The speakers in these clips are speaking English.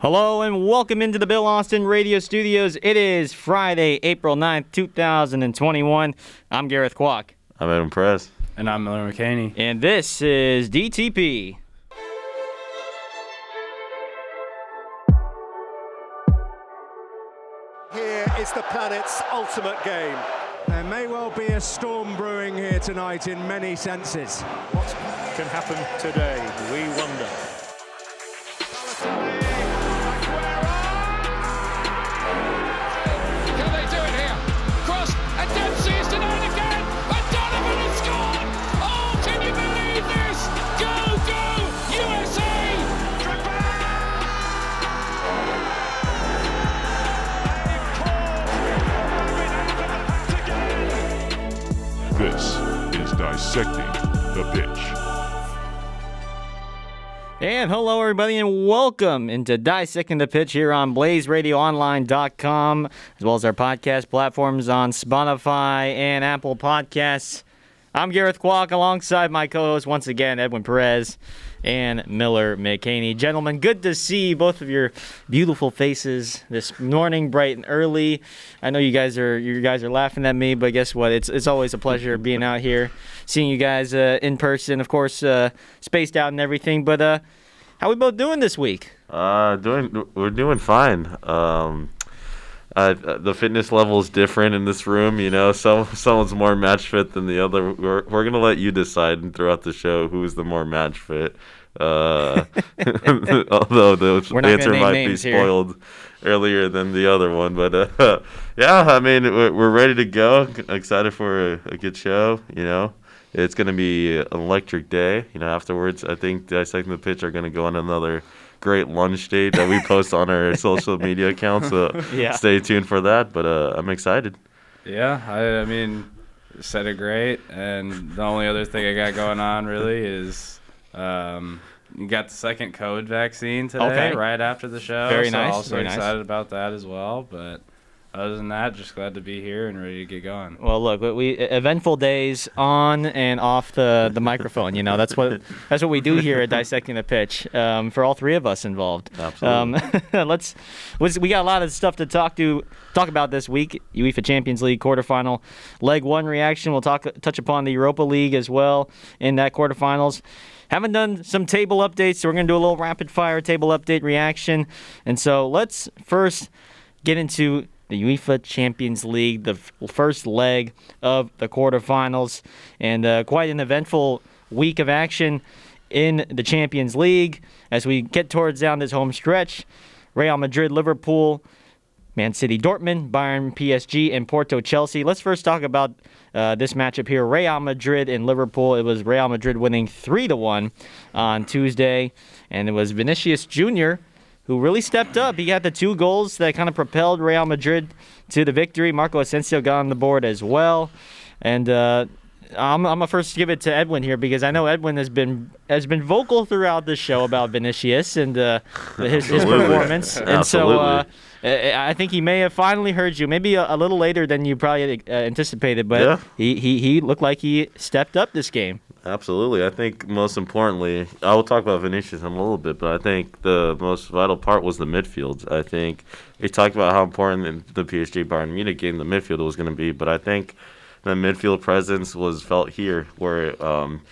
Hello and welcome into the Bill Austin Radio Studios. It is Friday, April 9th, 2021. I'm Gareth Kwok. I'm Adam Press. And I'm Miller McCaney. And this is DTP. Here is the planet's ultimate game. There may well be a storm brewing here tonight in many senses. What can happen today? We wonder. Dissecting the Pitch. And hello, everybody, and welcome into Dissecting the Pitch here on BlazeRadioOnline.com, as well as our podcast platforms on Spotify and Apple Podcasts. I'm Gareth Kwok alongside my co host once again, Edwin Perez and Miller McCaney. Gentlemen, good to see both of your beautiful faces this morning, bright and early. I know you guys are you guys are laughing at me, but guess what? It's it's always a pleasure being out here, seeing you guys uh, in person. Of course, uh, spaced out and everything. But uh, how we both doing this week? Uh, doing we're doing fine. Um, uh, the fitness level is different in this room. You know, some someone's more match fit than the other. We're we're gonna let you decide throughout the show who's the more match fit. Uh, although the answer might be names here. spoiled earlier than the other one, but uh, yeah, I mean we're, we're ready to go. Excited for a, a good show. You know. It's going to be an electric day. You know, afterwards, I think Dissecting the Pitch are going to go on another great lunch date that we post on our social media accounts. So Yeah. stay tuned for that. But uh, I'm excited. Yeah, I, I mean, said it great. And the only other thing I got going on really is um, you got the second COVID vaccine today, Okay. right after the show. Very so nice, Also very nice. excited about that as well. But other than that, just glad to be here and ready to get going. Well, look, we, we eventful days on and off the, the microphone. You know, that's what that's what we do here at dissecting the pitch um, for all three of us involved. Absolutely. Um, let's let's- we got a lot of stuff to talk to talk about this week. UEFA Champions League quarterfinal leg one reaction. We'll talk touch upon the Europa League as well in that quarterfinals. Haven't done some table updates, so we're gonna do a little rapid fire table update reaction. And so let's first get into the UEFA Champions League, the first leg of the quarterfinals, and uh, quite an eventful week of action in the Champions League as we get towards down this home stretch. Real Madrid, Liverpool, Man City, Dortmund, Bayern, PSG, and Porto, Chelsea. Let's first talk about uh, this matchup here: Real Madrid and Liverpool. It was Real Madrid winning three to one on Tuesday, and it was Vinicius Jr. who really stepped up. He got the two goals that kind of propelled Real Madrid to the victory. Marco Asensio got on the board as well, and. Uh, I'm, I'm gonna first give it to Edwin here because I know Edwin has been has been vocal throughout the show about Vinicius and uh, his, his performance, and so uh, Absolutely. I I think he may have finally heard you, maybe a, a little later than you probably uh, anticipated, but Yeah. he, he he looked like he stepped up this game. Absolutely. I think most importantly, I will talk about Vinicius in a little bit, but I think the most vital part was the midfield. I think we talked about how important the PSG Bayern Munich game the midfield was going to be, but I think the midfield presence was felt here, where um,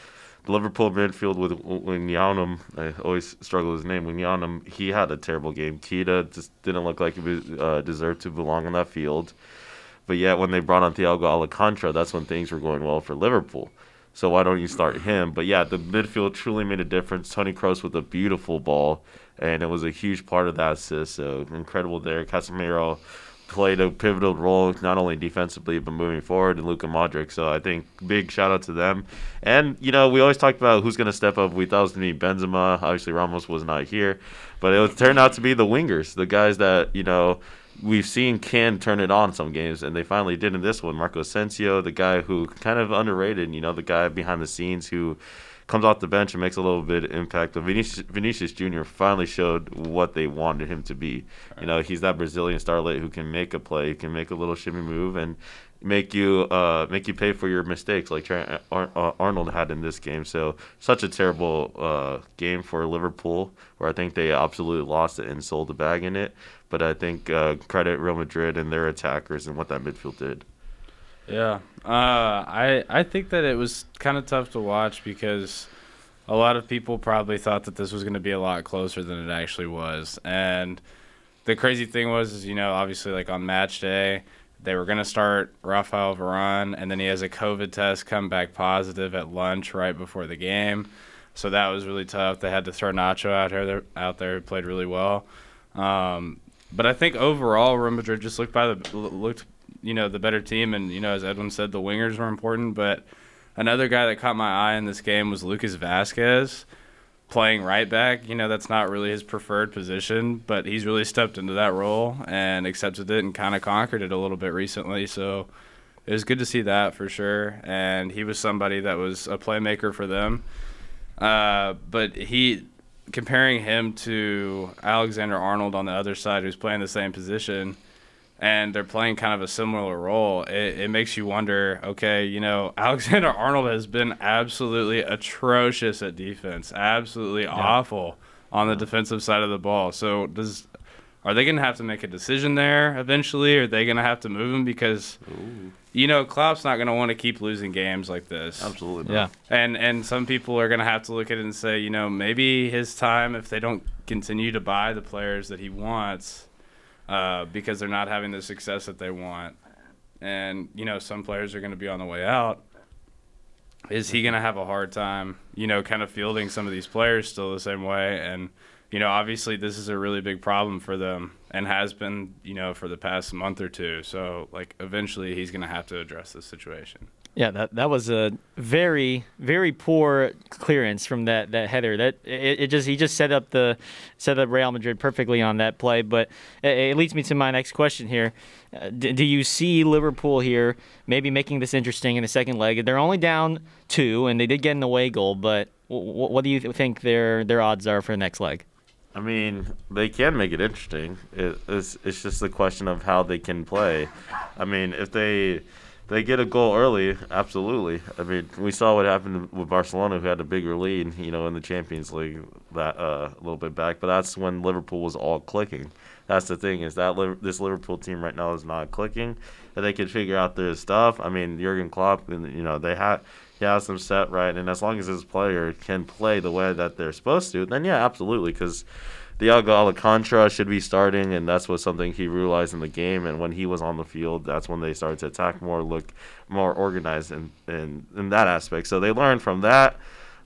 Liverpool midfield with Wijnaldum, I always struggle with his name, Wijnaldum, he had a terrible game. Keita just didn't look like he uh, deserved to belong on that field. But yet, when they brought on Thiago Alcantara, that's when things were going well for Liverpool. So why don't you start him? But yeah, the midfield truly made a difference. Tony Kroos with a beautiful ball, and it was a huge part of that assist. So incredible there. Casemiro played a pivotal role not only defensively but moving forward, and Luka Modric. So I think big shout out to them. And you know, we always talked about who's going to step up. We thought it was going to be Benzema. Obviously, Ramos was not here, but it turned out to be the wingers, the guys that you know we've seen can turn it on some games, and they finally did in this one. Marco Asensio, the guy who kind of underrated, you know, the guy behind the scenes who comes off the bench and makes a little bit of impact. But Vinicius, Vinicius Jr. finally showed what they wanted him to be. You know, he's that Brazilian starlet who can make a play, can make a little shimmy move, and make you uh, make you pay for your mistakes like Ar- uh, Arnold had in this game. So such a terrible uh, game for Liverpool, where I think they absolutely lost it and sold the bag in it. But I think uh, credit Real Madrid and their attackers and what that midfield did. Yeah, uh, I I think that it was kind of tough to watch because a lot of people probably thought that this was going to be a lot closer than it actually was. And the crazy thing was, is you know, obviously like on match day, they were going to start Rafael Varane, and then he has a COVID test come back positive at lunch right before the game. So that was really tough. They had to throw Nacho out there, out there, who played really well. Um, but I think overall, Real Madrid just looked by the looked, you know, the better team, and you know, as Edwin said, the wingers were important. But another guy that caught my eye in this game was Lucas Vasquez, playing right back. You know, that's not really his preferred position, but he's really stepped into that role and accepted it and kind of conquered it a little bit recently. So it was good to see that for sure. And he was somebody that was a playmaker for them. Uh, but he comparing him to Alexander Arnold on the other side, who's playing the same position, and they're playing kind of a similar role, it, it makes you wonder okay, you know, Alexander Arnold has been absolutely atrocious at defense, absolutely awful on the defensive side of the ball. So, does. Are they going to have to make a decision there eventually? Are they going to have to move him because, you know, Klopp's not going to want to keep losing games like this. Absolutely. Yeah. And and some people are going to have to look at it and say, you know, maybe his time if they don't continue to buy the players that he wants uh, because they're not having the success that they want. And you know, some players are going to be on the way out. Is he going to have a hard time, you know, kind of fielding some of these players still the same way? And you know, obviously this is a really big problem for them and has been, you know, for the past month or two. So like eventually he's going to have to address this situation. Yeah, that that was a very very poor clearance from that that header. That it, it just he just set up the set up Real Madrid perfectly on that play. But it, it leads me to my next question here. Uh, do, do you see Liverpool here maybe making this interesting in the second leg? They're only down two, and they did get an away goal. But w- what do you think their their odds are for the next leg? I mean, they can make it interesting. It, it's it's just a question of how they can play. I mean, if they they get a goal early, absolutely. I mean, we saw what happened with Barcelona, who had a bigger lead, you know, in the Champions League that uh, a little bit back. But that's when Liverpool was all clicking. That's the thing is that this Liverpool team right now is not clicking. That they can figure out their stuff. I mean, Jurgen Klopp, and you know, they had he has them set right, and as long as his player can play the way that they're supposed to, then yeah, absolutely, because. Thiago Alcantara should be starting, and that's what something he realized in the game. And when he was on the field, that's when they started to attack more, look more organized in in, in that aspect. So they learned from that.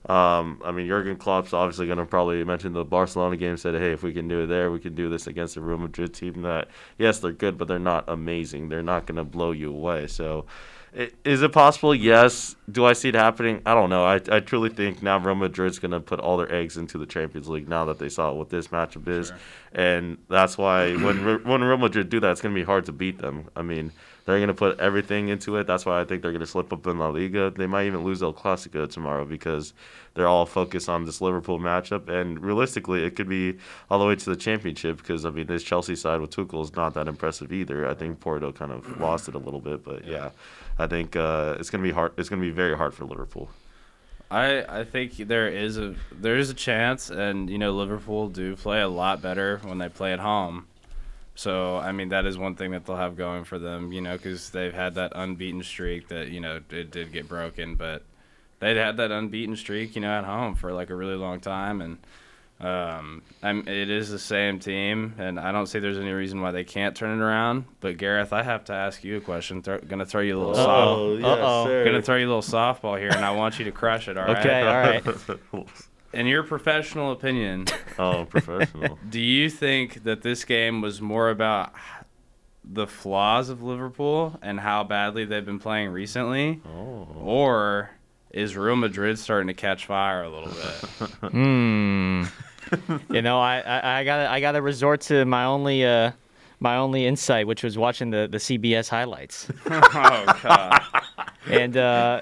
Um, I mean, Jurgen Klopp's obviously going to probably mention the Barcelona game. Said, "Hey, if we can do it there, we can do this against the Real Madrid team. That yes, they're good, but they're not amazing. They're not going to blow you away." So, is it possible? Yes. Do I see it happening? I don't know. I, I truly think now Real Madrid's going to put all their eggs into the Champions League now that they saw what this matchup is, and that's why when when Real Madrid do that, it's going to be hard to beat them. I mean, they're going to put everything into it. That's why I think they're going to slip up in La Liga. They might even lose El Clasico tomorrow because they're all focused on this Liverpool matchup. And realistically, it could be all the way to the championship because, I mean, this Chelsea side with Tuchel is not that impressive either. I think Porto kind of lost it a little bit. But yeah, I think uh, it's going to be hard. It's going to be very hard for Liverpool. I, I think there is a there is a chance, and you know Liverpool do play a lot better when they play at home. So I mean that is one thing that they'll have going for them, you know, because they've had that unbeaten streak that you know it did get broken, but they'd had that unbeaten streak, you know, at home for like a really long time, and um, I'm, it is the same team, and I don't see there's any reason why they can't turn it around. But Gareth, I have to ask you a question. Throw, gonna throw you a little soft, Oh, yes, Uh-oh. sir. gonna throw you a little softball here, and I want you to crush it. All right. Okay, all right. In your professional opinion, oh, professional. do you think that this game was more about the flaws of Liverpool and how badly they've been playing recently, Oh. or is Real Madrid starting to catch fire a little bit? Hmm. you know, I, I, I gotta I gotta resort to my only uh my only insight, which was watching the, the CBS highlights. oh God! and uh,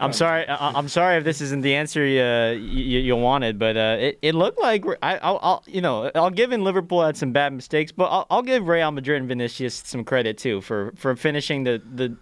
I'm sorry. I, I'm sorry if this isn't the answer you you, you wanted, but uh, it, it looked like I, I'll, I'll you know I'll give in Liverpool had some bad mistakes, but I'll, I'll give Real Madrid and Vinicius some credit too for, for finishing the, the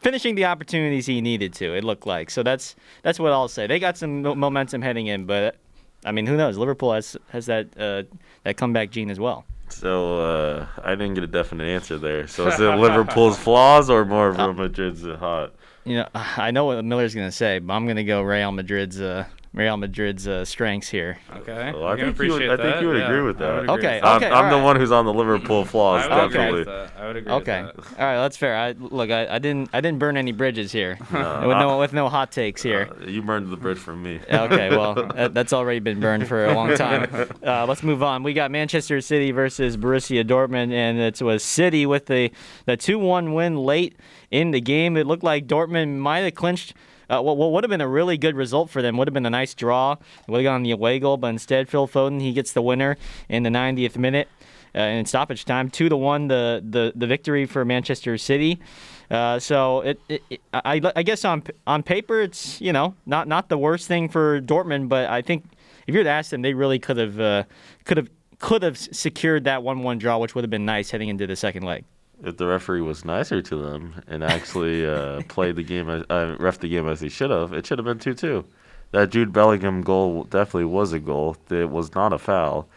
finishing the opportunities he needed to. It looked like so that's that's what I'll say. They got some momentum heading in, but I mean who knows? Liverpool has has that uh, that comeback gene as well. So uh, I didn't get a definite answer there. So is it Liverpool's flaws or more of Real Madrid's hot? You know I know what Miller's gonna say, but I'm gonna go Real Madrid's uh, Real Madrid's uh, strengths here. Okay. Well, I I think you would- appreciate I think you would yeah, agree with that. agree Okay, with that. okay. I'm, I'm the one who's on the Liverpool flaws, I would agree definitely. with that. I would agree Okay. with All that. right, that's fair. I look, I, I didn't, I didn't burn any bridges here, with no, with no hot takes here. Uh, you burned the bridge from me. Okay, well, that, that's already been burned for a long time. Uh, let's move on. We got Manchester City versus Borussia Dortmund, and it was City with the the two one win late in the game. It looked like Dortmund might have clinched. Uh, what, what would have been a really good result for them would have been a nice draw. Would have gotten the away goal, but instead Phil Foden he gets the winner in the 90th minute uh, in stoppage time. Two to one, the the, the victory for Manchester City. Uh, so it, it, it I, I guess on on paper it's you know not not the worst thing for Dortmund, but I think if you were to ask them, they really could have uh, could have could have secured that one one draw, which would have been nice heading into the second leg. If the referee was nicer to them and actually uh, played the game, as, uh, ref the game as he should have, it should have been 2 2. That Jude Bellingham goal definitely was a goal. It was not a foul.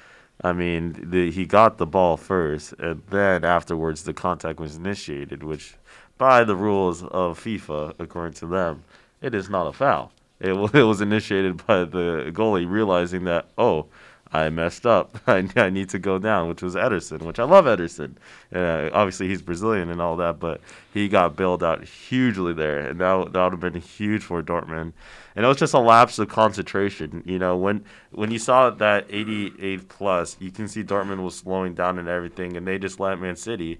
I mean, the, he got the ball first, and then afterwards the contact was initiated, which, by the rules of FIFA, according to them, it is not a foul. It, it was initiated by the goalie realizing that, oh, I messed up. I, I need to go down, which was Ederson, which I love Ederson. Uh, obviously, he's Brazilian and all that, but he got bailed out hugely there, and that, that would have been huge for Dortmund. And it was just a lapse of concentration. You know, when when you saw that 88 plus, you can see Dortmund was slowing down and everything, and they just let Man City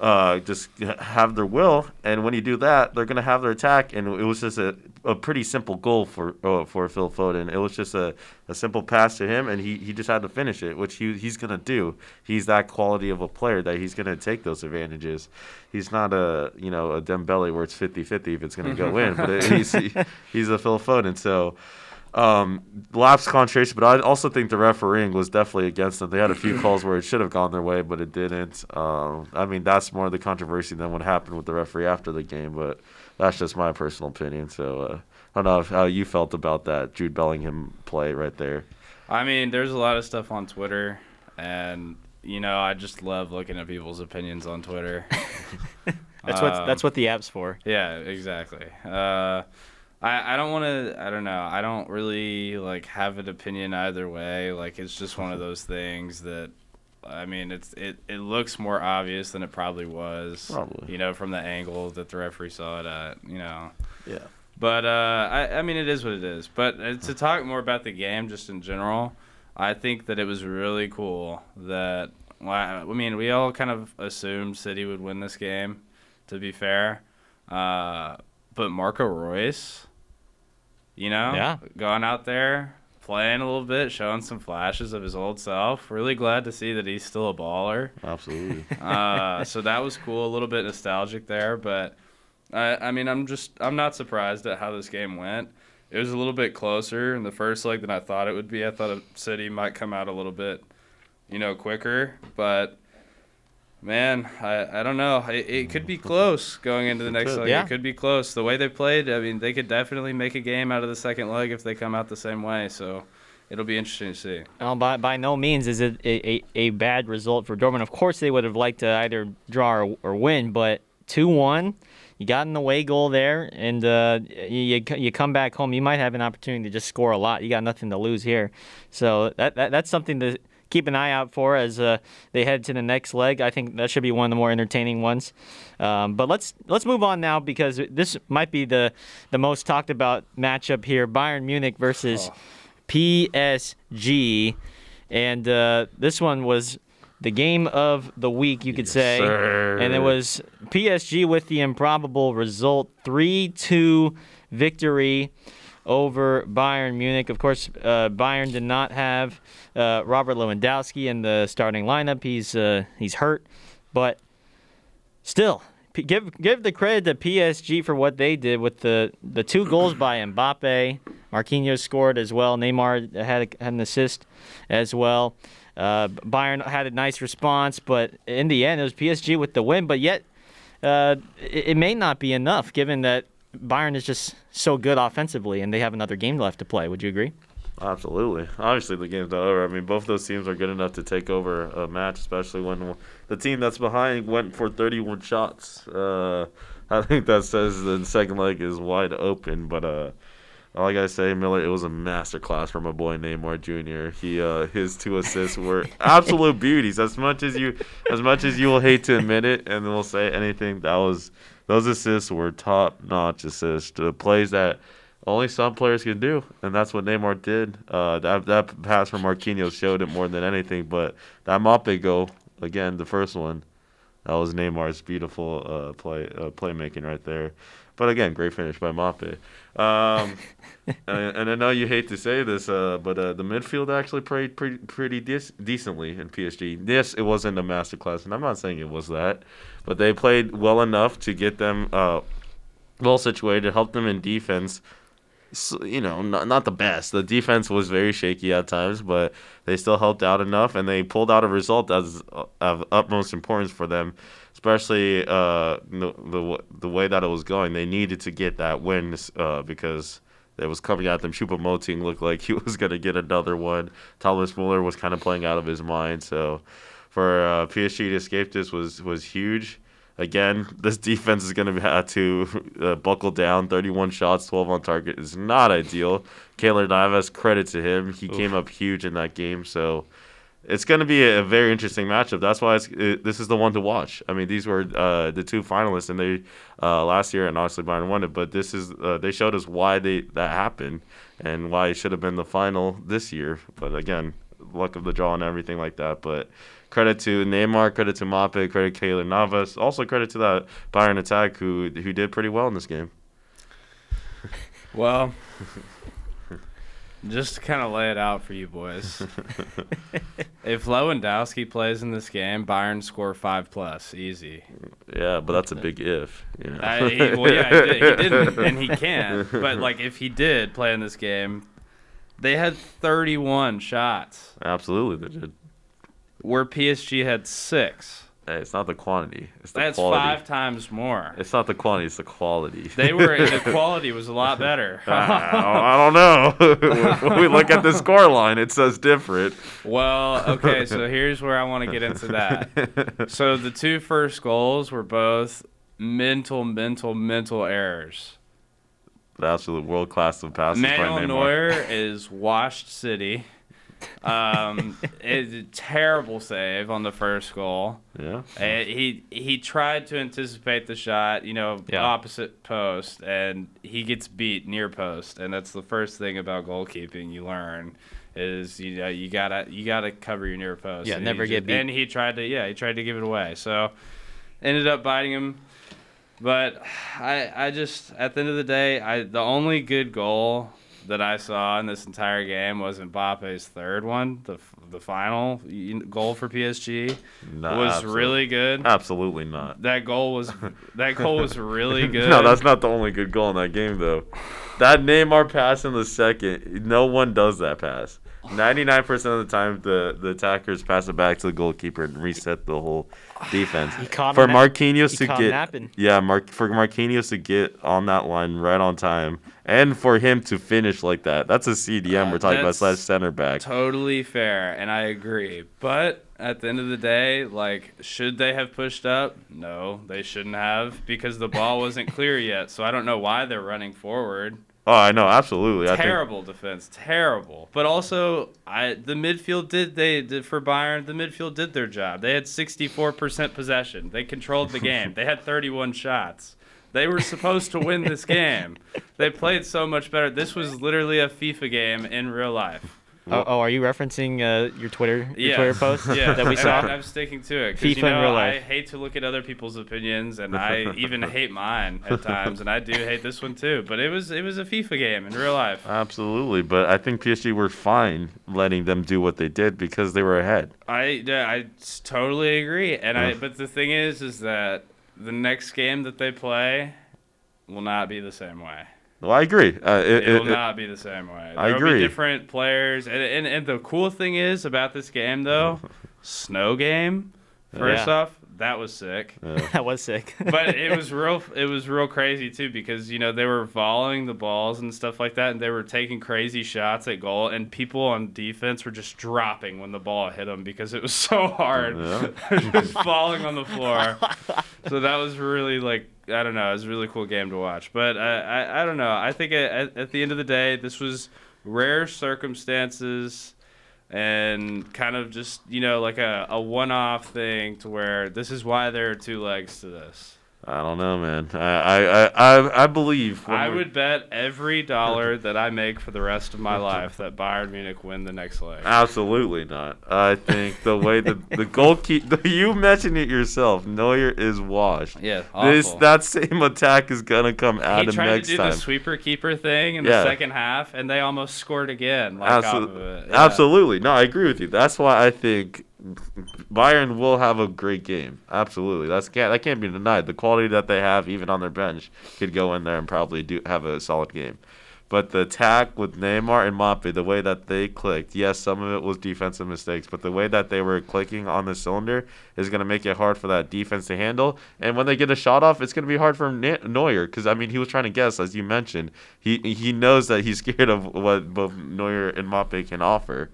uh, just have their will. And when you do that, they're going to have their attack. And it was just a, a pretty simple goal for uh, for Phil Foden. It was just a, a simple pass to him, and he, he just had to finish it, which he, he's going to do. He's that quality of a player that he's going to take those advantages. He's not a you know a Dembele where it's 50-50 if it's going to go in, but it, he's he, he's a Phil Foden. So um, lapse concentration, but I also think the refereeing was definitely against them. They had a few calls where it should have gone their way, but it didn't. Um, I mean, that's more the controversy than what happened with the referee after the game, but that's just my personal opinion. So uh, I don't know if, how you felt about that Jude Bellingham play right there. I mean, there's a lot of stuff on Twitter, and you know, I just love looking at people's opinions on Twitter. That's what Um, that's what the app's for. Yeah, exactly. Uh, I I don't want to. I don't know. I don't really like have an opinion either way. Like it's just one of those things that. I mean, it's it, it looks more obvious than it probably was. Probably. You know, from the angle that the referee saw it at. You know. Yeah. But uh, I, I mean, it is what it is. But uh, to talk more about the game, just in general, I think that it was really cool that. Well, I mean, we all kind of assumed City would win this game. To be fair, uh, but Marco Reus, you know, Yeah. going out there playing a little bit, showing some flashes of his old self. Really glad to see that he's still a baller Absolutely. uh, so that was cool. A little bit nostalgic there, but I, I mean, I'm just I'm not surprised at how this game went. It was a little bit closer in the first leg than I thought it would be. I thought City might come out a little bit, you know, quicker, but. Man, I, I don't know. It, it could be close going into the next could. leg. Yeah. It could be close. The way they played, I mean, they could definitely make a game out of the second leg if they come out the same way. So it'll be interesting to see. Well, by, by no means is it a, a, a bad result for Dortmund. Of course, they would have liked to either draw or, or win, but 2 1, you got an away goal there, and uh, you, you come back home. You might have an opportunity to just score a lot. You got nothing to lose here. So that, that that's something to keep an eye out for as uh, they head to the next leg. I think that should be one of the more entertaining ones. Um, but let's let's move on now because this might be the the most talked about matchup here: Bayern Munich versus PSG, and uh, this one was the game of the week, you could say, sir. and it was PSG with the improbable result three-two victory over Bayern Munich. Of course, uh, Bayern did not have uh, Robert Lewandowski in the starting lineup. He's uh, he's hurt, but still, P- give give the credit to PSG for what they did with the the two goals by Mbappe. Marquinhos scored as well. Neymar had a, had an assist as well. Uh, Bayern had a nice response, but in the end, it was PSG with the win. But yet, uh, it, it may not be enough given that Bayern is just so good offensively, and they have another game left to play. Would you agree? Absolutely. Obviously, the game's not over. I mean, both those teams are good enough to take over a match, especially when the team that's behind went for 31 shots. Uh, I think that says the second leg is wide open. But uh, all I gotta say, Miller, it was a masterclass from a boy Neymar Jr. He uh, his two assists were absolute beauties. As much as you, as much as you will hate to admit it, and we'll say anything, that was those assists were top notch assists. The plays that only some players can do, and that's what Neymar did. Uh, that that pass from Marquinhos showed it more than anything. But that Mbappe goal, again, the first one, that was Neymar's beautiful uh, play uh, playmaking right there. But again, great finish by Mbappe. Um, and, and I know you hate to say this, uh, but uh, the midfield actually played pretty pretty dec- decently in PSG. Yes, it wasn't a masterclass, and I'm not saying it was that, but they played well enough to get them uh, well situated, help them in defense you know, not, not the best. The defense was very shaky at times, but they still helped out enough, and they pulled out a result that's of utmost importance for them, especially uh, the, the the way that it was going. They needed to get that win uh, because it was coming at them. Choupo-Moting looked like he was going to get another one. Thomas Muller was kind of playing out of his mind, so for uh, PSG to escape this was was huge again, this defense is going to have to uh, buckle down. 31 shots, 12 on target is not ideal. Keylor Navas, credit to him. He came up huge in that game. So it's going to be a, very interesting matchup. That's why it's, it, this is the one to watch. I mean, these were uh, the two finalists, and they uh, last year, and obviously Bayern won it. But this is uh, they showed us why they that happened and why it should have been the final this year. But again, luck of the draw and everything like that. But credit to Neymar, credit to Mbappe, credit to Keylor Navas. Also credit to that Bayern attack who who did pretty well in this game. Well, just to kind of lay it out for you boys. if Lewandowski plays in this game, Bayern score five plus, easy. Yeah, but that's a big if. You know? I, he, well, yeah, he, did, he didn't, and he can. But like, if he did play in this game, they had 31 shots, Absolutely, they did. Where PSG had six. Hey, it's not the quantity; it's the That's quality. five times more. It's not the quantity; it's the quality. They were the quality was a lot better. Ah, I don't know. when we look at the score line, it says different. Well, okay, so here's where I want to get into that. So the two first goals were both mental, mental, mental errors. That's the absolute world class of passes by Manuel Neuer is washed city. Um, it's a terrible save on the first goal. Yeah. Uh, he he tried to anticipate the shot, you know, Yeah. opposite post, and he gets beat near post, and that's the first thing about goalkeeping you learn is you know you gotta you gotta cover your near post. Yeah, And never get just- beat. And he tried to yeah he tried to give it away, so ended up biting him. But I I just at the end of the day I the only good goal that I saw in this entire game was Mbappe's third one, the the final goal for PSG No, was absolute- really good. Absolutely not. That goal was that goal was really good. No, that's not the only good goal in that game, though. That Neymar pass in the second, no one does that pass. 99% of the time, the, the attackers pass it back to the goalkeeper and reset the whole defense. He caught for him Marquinhos he to caught get napping. yeah, Mark for Marquinhos to get on that line right on time, and for him to finish like that, that's a CDM Uh, we're talking about slash center back. totally fair, and I agree. But at the end of the day, like, should they have pushed up? No, they shouldn't have because the ball wasn't clear yet. So I don't know why they're running forward. Oh, I know, absolutely. I think terrible defense, terrible. But also, I the midfield did they did for Bayern. The midfield did their job. They had 64% possession. They controlled the game. they had 31 shots. They were supposed to win this game. They played so much better. This was literally a FIFA game in real life. Oh, oh, are you referencing uh, your Twitter your Yeah. Twitter post Yeah, that we and saw? I, am sticking to it. 'cause, FIFA you know, in real I hate to look at other people's opinions, and I even hate mine at times, and I do hate this one too. But it was it was a FIFA game in real life. Absolutely, but I think PSG were fine letting them do what they did because they were ahead. I yeah, I s- totally agree, and I but the thing is, is that the next game that they play will not be the same way. Well, I agree. Uh, it, It, will it- not be the same way. There I agree. be different players, and, and and the cool thing is about this game though, snow game. First Yeah. off, that was sick. that was sick. but it was real it was real crazy too because you know they were volleying the balls and stuff like that and they were taking crazy shots at goal and people on defense were just dropping when the ball hit them because it was so hard. Just falling on the floor. So that was really like i don't know it was a really cool game to watch. But i i, I don't know. I think at, at the end of the day this was rare circumstances and kind of just you know like a, a one-off thing to where this is why there are two legs to this I don't know, man. I I I, I, I believe. i we're- would bet every dollar that i make for the rest of my life that bayern munich win the next leg Absolutely not. I think the way the the goalkeeper you mentioned it yourself, Neuer is washed. yeah awful. This that same attack is gonna come at he him tried next to do time. the sweeper keeper thing in Yeah. the second half and they almost scored again like off of Absolutely, it. Yeah. absolutely. No, I agree with you. That's why I think Bayern will have a great game. Absolutely, that's can't that can't be denied. The quality that they have, even on their bench, could go in there and probably do have a solid game. But the attack with Neymar and Mbappe, the way that they clicked, yes, some of it was defensive mistakes, but the way that they were clicking on the cylinder is going to make it hard for that defense to handle. And when they get a shot off, it's going to be hard for Ne- Neuer because I mean he was trying to guess, as you mentioned. He he knows that he's scared of what both Neuer and Mbappe can offer.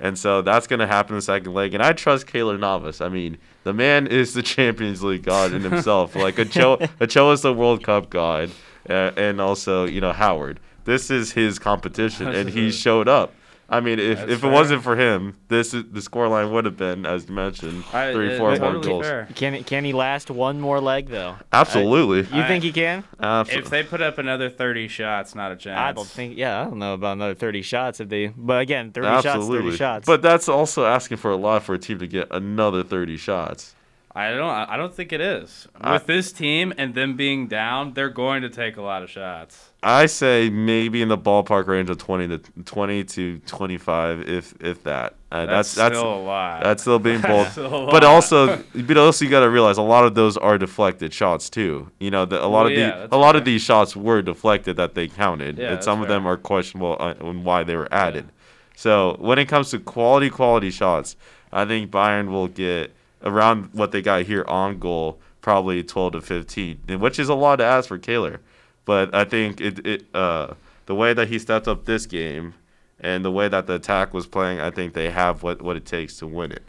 And so that's going to happen in the second leg. And I trust Keylor Navas. I mean, the man is the Champions League god in himself. like Ochoa, Ochoa is the World Cup god, uh, and also you know Howard. This is his competition, and he showed up. I mean, if, That's if fair. it wasn't for him, this is, the scoreline would have been, as you mentioned, I- three, it- four more totally goals. fair. Can he, can he last one more leg though? Absolutely. You I- think he can? Absolutely. if they put up another 30 shots not a chance I don't think. Yeah, I don't know about another 30 shots if they. But again, 30 shots, 30 shots. But that's also asking for a lot for a team to get another 30 shots. I don't. I don't think it is. I- With this team and them being down, they're going to take a lot of shots. I say maybe in the ballpark range of 20 to 20 to 25 if if that. Uh, That's, that's that's still a lot. that's still being bold. still but also but also you got to realize a lot of those are deflected shots too. You know, the, a lot Well, of yeah, the a lot of these shots were deflected that they counted. Yeah, and some of them are questionable on why they were added. So, when it comes to quality quality shots, I think Bayern will get around what they got here on goal, probably 12 to 15, which is a lot to ask for Keylor. But I think it, it uh, the way that he stepped up this game and the way that the attack was playing, I think they have what, what it takes to win it.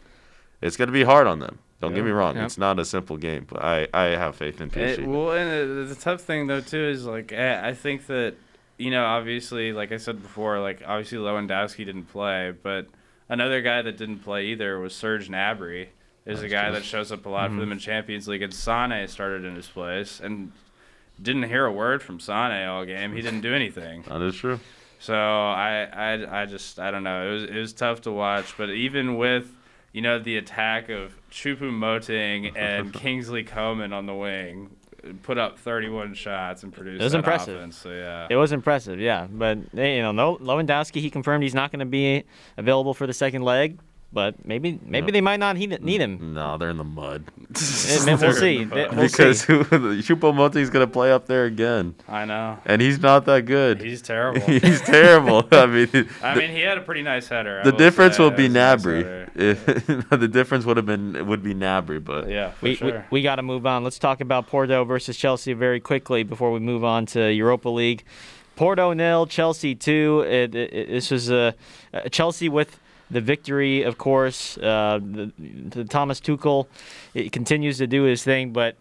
It's going to be hard on them. Don't get me wrong. Yeah. It's not a simple game, but I, I have faith in PSG. It, well, and uh, the tough thing though too is like I I think that you know obviously like I said before like obviously Lewandowski didn't play, but another guy that didn't play either was Serge Gnabry. Is a guy that shows up a lot for them mm-hmm. in Champions League, and Sane started in his place, and didn't hear a word from Sane all game. He didn't do anything. that is true. So I, I, I just I don't know. It was it was tough to watch, but even with you know the attack of Choupo-Moting and Kingsley Coman on the wing, put up 31 shots and produced It was impressive. offense. So yeah, It was impressive, yeah. But you know, no Lewandowski, he confirmed he's not going to be available for the second leg. But maybe maybe Yep. they might not need, need him. No, they're in the mud. Eh, man, we'll see. We'll because see. Choupo-Moting is going to play up there again. I know And he's not that good. he's terrible. He's terrible. I mean, I the, mean, he had a pretty nice header. The will difference say. will be was nice Gnabry. the difference would have been would be Gnabry, but Yeah, for We, sure. we, we got to move on. Let's talk about Porto versus Chelsea very quickly before we move on to Europa League. Porto nil, Chelsea two. It, it, it- this was a, a Chelsea with the victory, of course. Uh, the, the Thomas Tuchel it continues to do his thing, but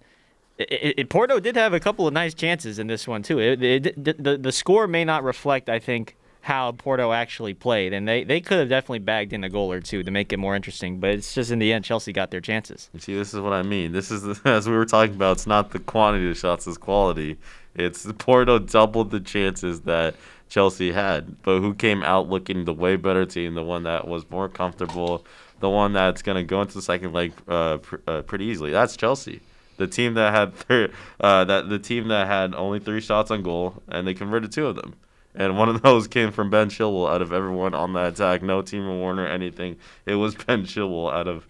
it, it, Porto did have a couple of nice chances in this one too. It, the the score may not reflect, I think, how Porto actually played, and they, they could have definitely bagged in a goal or two to make it more interesting. But it's just in the end, Chelsea got their chances. You see, this is what I mean. This is the, as we were talking about. It's not the quantity of shots; it's quality. It's Porto doubled the chances that Chelsea had, but who came out looking the way better team, the one that was more comfortable, the one that's gonna go into the second leg uh, pr- uh, pretty easily. That's Chelsea, the team that had thir- uh, that the team that had only three shots on goal and they converted two of them. And one of those came from Ben Chilwell out of everyone on that attack. No Timo Werner, anything. It was Ben Chilwell out of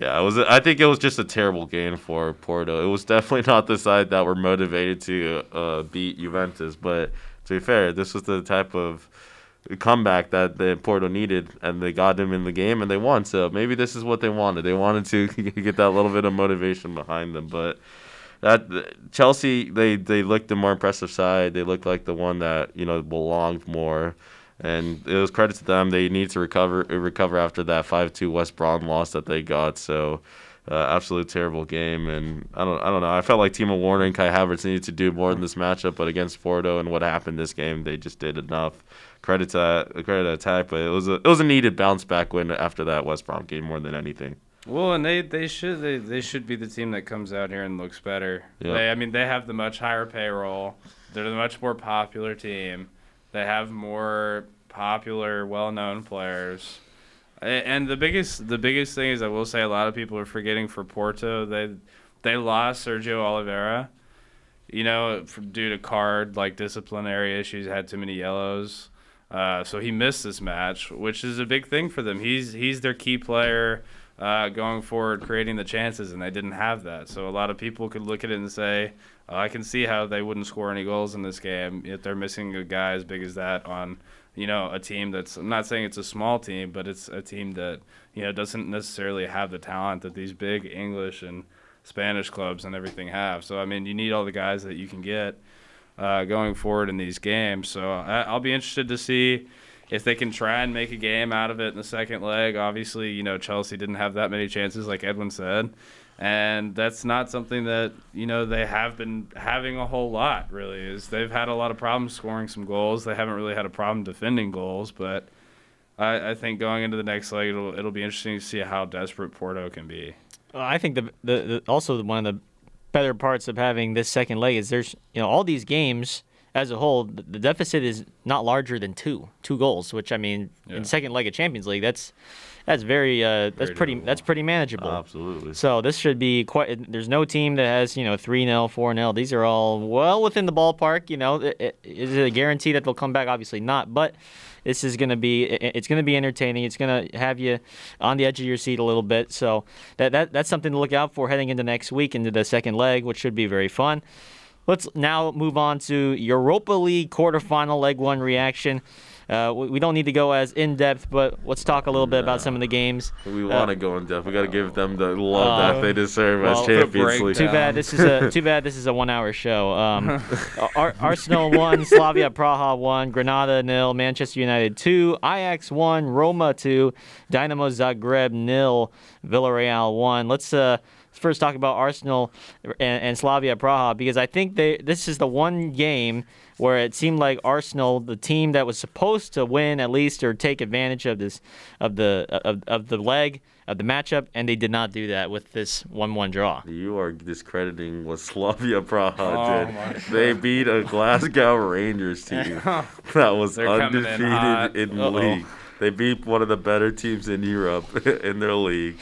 Yeah, it was. I think it was just a terrible game for Porto. It was definitely not the side that were motivated to uh, beat Juventus. But to be fair, this was the type of comeback that the Porto needed, and they got them in the game and they won. So maybe this is what they wanted. They wanted to get that little bit of motivation behind them. But that Chelsea, they they looked the more impressive side. They looked like the one that you know belonged more. And it was credit to them. They need to recover recover after that five two West Brom loss that they got. So uh, absolute terrible game, and I don't, I don't know. I felt like Timo Werner and Kai Havertz needed to do more in this matchup, but against Porto and what happened this game, they just did enough. Credit to credit to attack, but it was a it was a needed bounce back win after that West Brom game more than anything. Well, and they, they should they, they should be the team that comes out here and looks better. Yeah. They, I mean, they have the much higher payroll. They're the much more popular team. They have more popular, well-known players. And the biggest the biggest thing is I will say a lot of people are forgetting for Porto they they lost Sergio Oliveira, you know, due to card like disciplinary issues, had too many yellows. Uh, so he missed this match, which is a big thing for them. He's he's their key player uh, going forward, creating the chances, and they didn't have that. So a lot of people could look at it and say, oh, I can see how they wouldn't score any goals in this game if they're missing a guy as big as that on you know a team that's. I'm not saying it's a small team, but it's a team that you know doesn't necessarily have the talent that these big English and Spanish clubs and everything have. So I mean, you need all the guys that you can get uh, going forward in these games. So I, I'll be interested to see if they can try and make a game out of it in the second leg. Obviously, you know Chelsea didn't have that many chances, like Edwin said, and that's not something that you know they have been having a whole lot. Really, is they've had a lot of problems scoring some goals. They haven't really had a problem defending goals, but. I, I think going into the next leg, it'll it'll be interesting to see how desperate Porto can be. I think the, the, the also one of the better parts of having this second leg is there's you know all these games as a whole the deficit is not larger than two two goals, which I mean Yeah. in second leg of Champions League that's that's very uh, that's pretty doable. that's pretty manageable. Absolutely. So this should be quite. There's no team that has you know three 0 four 0 These are all well within the ballpark. You know, I- I- is it a guarantee that they'll come back? Obviously not. But this is going to be. It's going to be entertaining. It's going to have you on the edge of your seat a little bit. So that, that that's something to look out for heading into next week into the second leg, which should be very fun. Let's now move on to Europa League quarterfinal leg one reaction. Uh, we, we don't need to go as in depth, but let's talk a little bit about some of the games. We Uh, want to go in depth. We got to give them the love Uh, that they deserve well, as Champions League. Too bad this is a too bad this is a one hour show. Um, Ar- Arsenal one, Slavia Praha one, Granada nil, Manchester United two, Ajax one, Roma two, Dynamo Zagreb nil, Villarreal one. Let's uh first talk about Arsenal and, and Slavia Praha because I think they this is the one game where it seemed like Arsenal, the team that was supposed to win at least or take advantage of this of the of, of the leg of the matchup, and they did not do that with this one-one draw. You are discrediting what Slavia Praha Oh did. They beat a Glasgow Rangers team that was They're coming in undefeated in, Uh-oh. league. They beat one of the better teams in Europe in their league.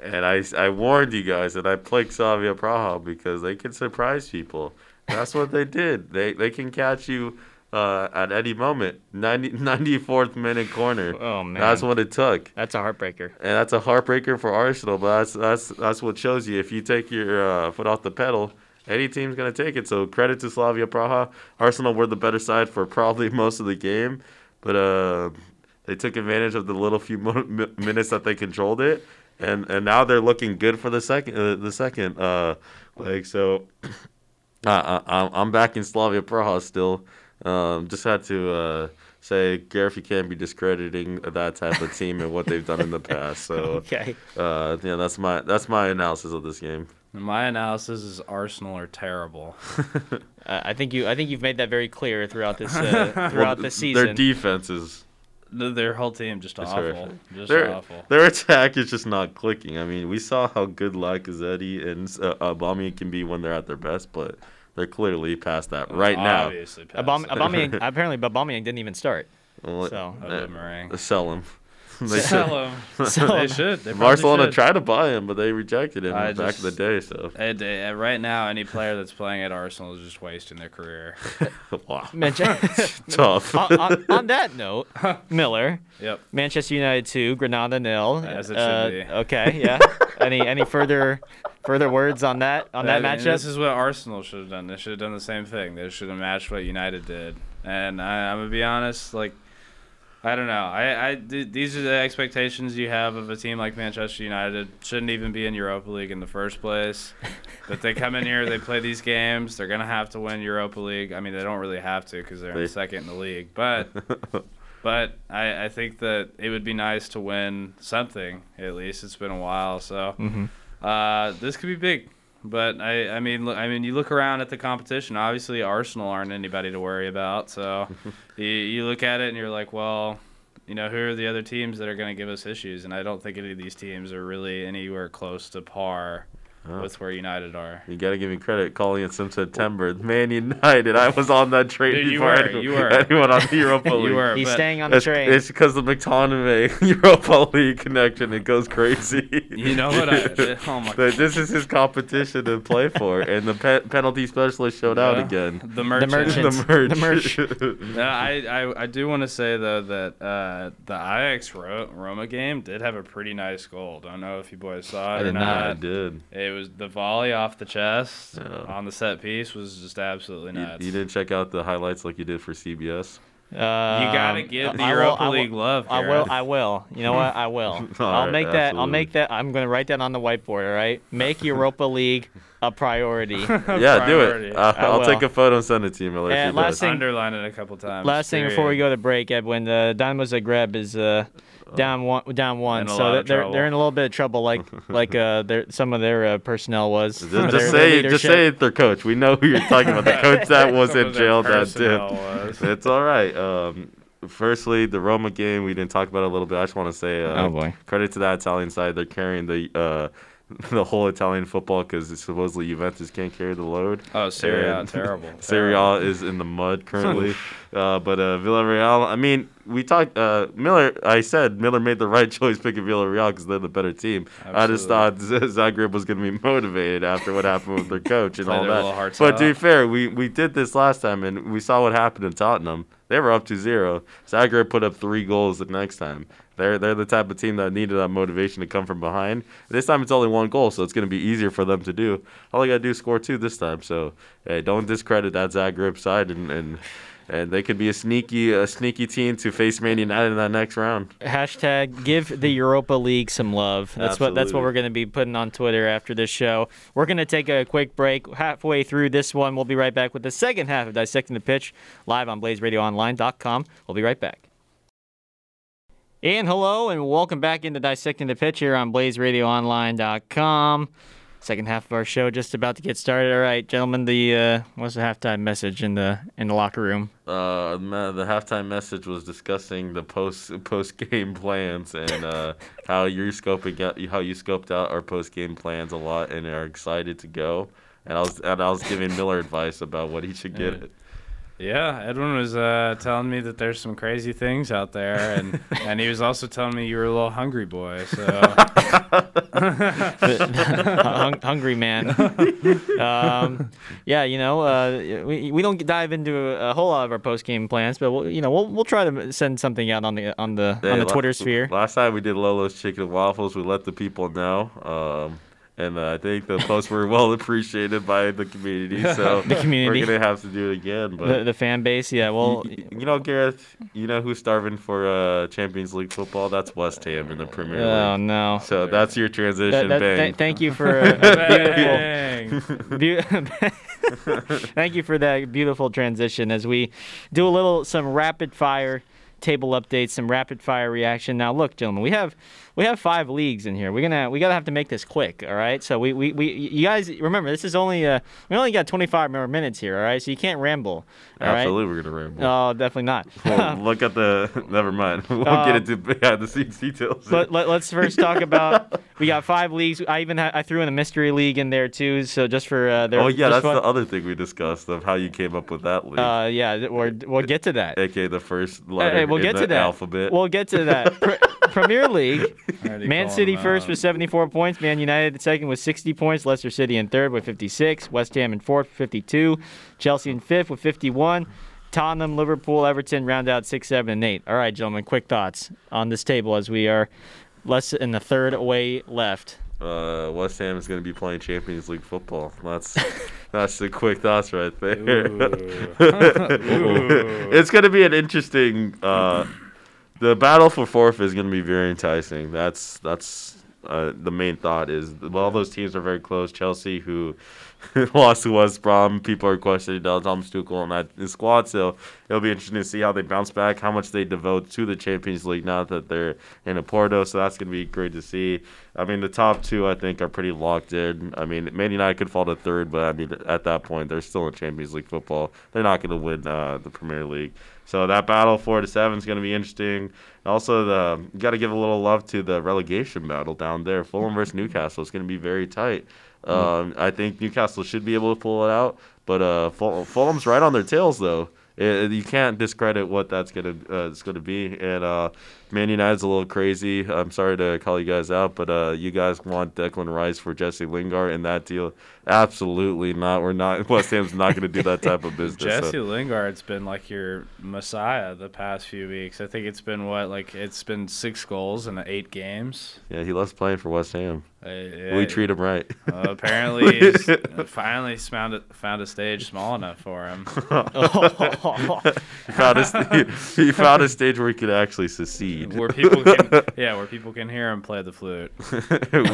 And I, I warned you guys that I played Slavia Praha because they can surprise people. That's what they did. They they can catch you uh, at any moment. 90, 94th minute corner. Oh, man. That's what it took. That's a heartbreaker. and that's a heartbreaker for Arsenal. But that's that's that's what shows you if you take your uh, foot off the pedal, any team's gonna take it. So credit to Slavia Praha. Arsenal were the better side for probably most of the game, but uh, they took advantage of the little few mo- minutes that they controlled it, and and now they're looking good for the second uh, the second uh, leg. So. Uh, I, I'm- I'm back in Slavia Praha still. Um, just had to uh, say, Gareth, you can't be discrediting that type of team and what they've done in the past. So, Okay. uh, yeah, that's my that's my analysis of this game. My analysis is Arsenal are terrible. Uh, I think you. I think you've made that very clear throughout this uh, throughout this season. Their defense is Th- Their whole team just is awful. horrific. Just Their, awful. their attack is just not clicking. I mean, we saw how good Lacazette and uh, Aubameyang can be when they're at their best, but they're clearly past that right now. Obviously, past Aubame- that. Apparently Aubameyang didn't even start. Well, So- uh, sell him. They Sell him. Sell they him. should. They Barcelona should. tried to buy him, but they rejected him I back in the day. So And, right now, any player that's playing at Arsenal is just wasting their career. wow, Manche- tough. on, on, on that note, Miller, yep. Manchester United two, Granada nil. As it Uh, should be. Okay, yeah. any any further further words on that on that I mean, matchup? This is what Arsenal should have done. They should have done the same thing. They should have matched what United did. And I, I'm gonna be honest, like I don't know. I, I th- these are the expectations you have of a team like Manchester United. Shouldn't even be in Europa League in the first place. but they come in here, they play these games. They're gonna have to win Europa League. I mean, they don't really have to because they're They- in second in the league. But but I, I think that it would be nice to win something at least. It's been a while, so uh, this could be big. But I, I mean, look, I mean, you look around at the competition. Obviously, Arsenal aren't anybody to worry about. So you, you look at it and you're like, well, you know, who are the other teams that are going to give us issues? And I don't think any of these teams are really anywhere close to par with where United are. You gotta give me credit calling it some September. Man United, I was on that train Dude, you before were, anyone, you were. anyone on the Europa League. You were. He's staying on the train. it's because of McTominay Europa League connection. It goes crazy. You know what I? Oh my. But this is his competition to play for, and the pe- penalty specialist showed out Yeah. again. The merchant. merchant. The merch. The merch. No, I, I, I do want to say though that uh, the Ajax Roma game did have a pretty nice goal. Don't know if you boys saw it I or did not. I did. It was the volley off the chest Yeah. on the set piece was just absolutely You, nuts. you didn't check out the highlights like you did for CBS. you gotta give the I will- Europa I will- League love, I will. I will. You know what? I will. I'll right, make that. I'll make that. I'm going to write that on the whiteboard. All right. Make Europa League a priority. Yeah, do it. Uh, I I'll will. take a photo and send it to you, Miller. And if you last does. thing- Underline it a couple times. Last thing before we go to break, Edwin, uh, Dynamo Zagreb is uh, down one, down one, so they're they're, in a little bit of trouble, like like uh, their, some of their uh, personnel was. Just, just their- their say, just say it. Their coach. We know who you're talking about. The coach that was Some in jail that personnel too. was. It's all right. Um, firstly, the Roma game. We didn't talk about it a little bit. I just want to say, uh, Oh, boy. credit to that Italian side. They're carrying the uh, the whole Italian football because supposedly Juventus can't carry the load. Oh, Serie A, terrible. Serie A is in the mud currently. uh, but uh, Villarreal, I mean, we talked. Uh, Miller, I said Miller made the right choice picking Villarreal because they're the better team. I just thought Z- Zagreb was going to be motivated after what happened with their coach and all that. But to be fair, we, we did this last time and we saw what happened in Tottenham. They were up to zero. Zagreb put up three goals the next time. They're they're the type of team that needed that motivation to come from behind. This time it's only one goal, so it's going to be easier for them to do. All they got to do is score two this time. So hey, don't discredit that Zagreb side, and, and and they could be a sneaky a sneaky team to face Man United in that next round. Hashtag give the Europa League some love. That's what that's what we're going to be putting on Twitter after this show. We're going to take a quick break. Halfway through this one, we'll be right back with the second half of Dissecting the Pitch live on BlazeRadioOnline.com. We'll be right back. And hello, and welcome back into Dissecting the Pitch here on BlazeRadioOnline.com. Second half of our show just about to get started. All right, gentlemen, the uh, what's the halftime message in the in the locker room? Uh, the halftime message was discussing the post post game plans and uh, how you're scoping out how you scoped out our post game plans a lot and are excited to go. And I was and I was giving Miller advice about what he should get. Yeah, Edwin was uh, telling me that there's some crazy things out there, and and he was also telling me you were a little hungry boy. So Hung- hungry man. um, yeah, you know, uh, we, we don't dive into a, a whole lot of our post game plans, but we'll, you know, we'll, we'll try to send something out on the on the Hey, on the la- Twitter sphere. Last time we did Lolo's chicken and waffles, we let the people know. Um, and uh, I think the posts were well appreciated by the community. So The community. we're gonna have to do it again. But The, the fan base, yeah. Well, Y- y- you know, Gareth, you know who's starving for uh, Champions League football? That's West Ham in the Premier League. oh no. So that's your transition, that- bang. th- thank you for a, a Bang. beautiful. thank you for that beautiful transition as we do a little some rapid fire table updates, some rapid fire reaction. Now, look, gentlemen, we have we have five leagues in here. We're gonna we gotta have to make this quick. All right. So we we, we you guys remember this is only uh we only got 25 more minutes here. All right. So you can't ramble. All right. Absolutely, we're gonna ramble. Oh, definitely not. Well, look at the. Never mind. We'll Uh, get into behind the scenes details. But let, us first talk about we got five leagues. I even ha- I threw in a mystery league in there too. So just for uh, their oh yeah, that's fun- the other thing we discussed of how you came up with that league, Uh, yeah, we're, we'll get to that. aka the first letter Hey, we'll in get the to that. alphabet. We'll get to that. Pr- Premier League. Already Man City first out. with 74 points. Man United second with 60 points. Leicester City in third with 56. West Ham in fourth with 52. Chelsea in fifth with 51. Tottenham, Liverpool, Everton round out six, seven, and eight. All right, gentlemen, quick thoughts on this table as we are less in the third away left. Uh, West Ham is going to be playing Champions League football. That's that's the quick thoughts right there. it's going to be an interesting. Uh, the battle for fourth is going to be very enticing. That's that's uh, the main thought. Is all those teams are very close. Chelsea, who lost to West Brom, people are questioning Del Thomas Tuchel and that squad. So it'll be interesting to see how they bounce back, how much they devote to the Champions League now that they're in a Porto. So that's going to be great to see. I mean, the top two I think are pretty locked in. I mean, Man United could fall to third, but I mean, at that point they're still in Champions League football. They're not going to win uh, the Premier League. So that battle four to seven is going to be interesting. Also, the you got to give a little love to the relegation battle down there. Fulham versus Newcastle is going to be very tight. Um, I think Newcastle should be able to pull it out, but uh, Ful- Fulham's right on their tails though. It, you can't discredit what that's gonna uh, it's gonna be. And uh, Man United's a little crazy. I'm sorry to call you guys out, but uh, you guys want Declan Rice for Jesse Lingard in that deal? Absolutely not. We're not. West Ham's not gonna do that type of business. So- Jesse Lingard's been like your messiah the past few weeks. I think it's been what like it's been six goals in eight games. yeah, he loves playing for West Ham. Uh, We treat him right. uh, apparently, he's finally found a, found a stage small enough for him. he, found a, he found a stage where he could actually succeed. where people can yeah, where people can hear him play the flute.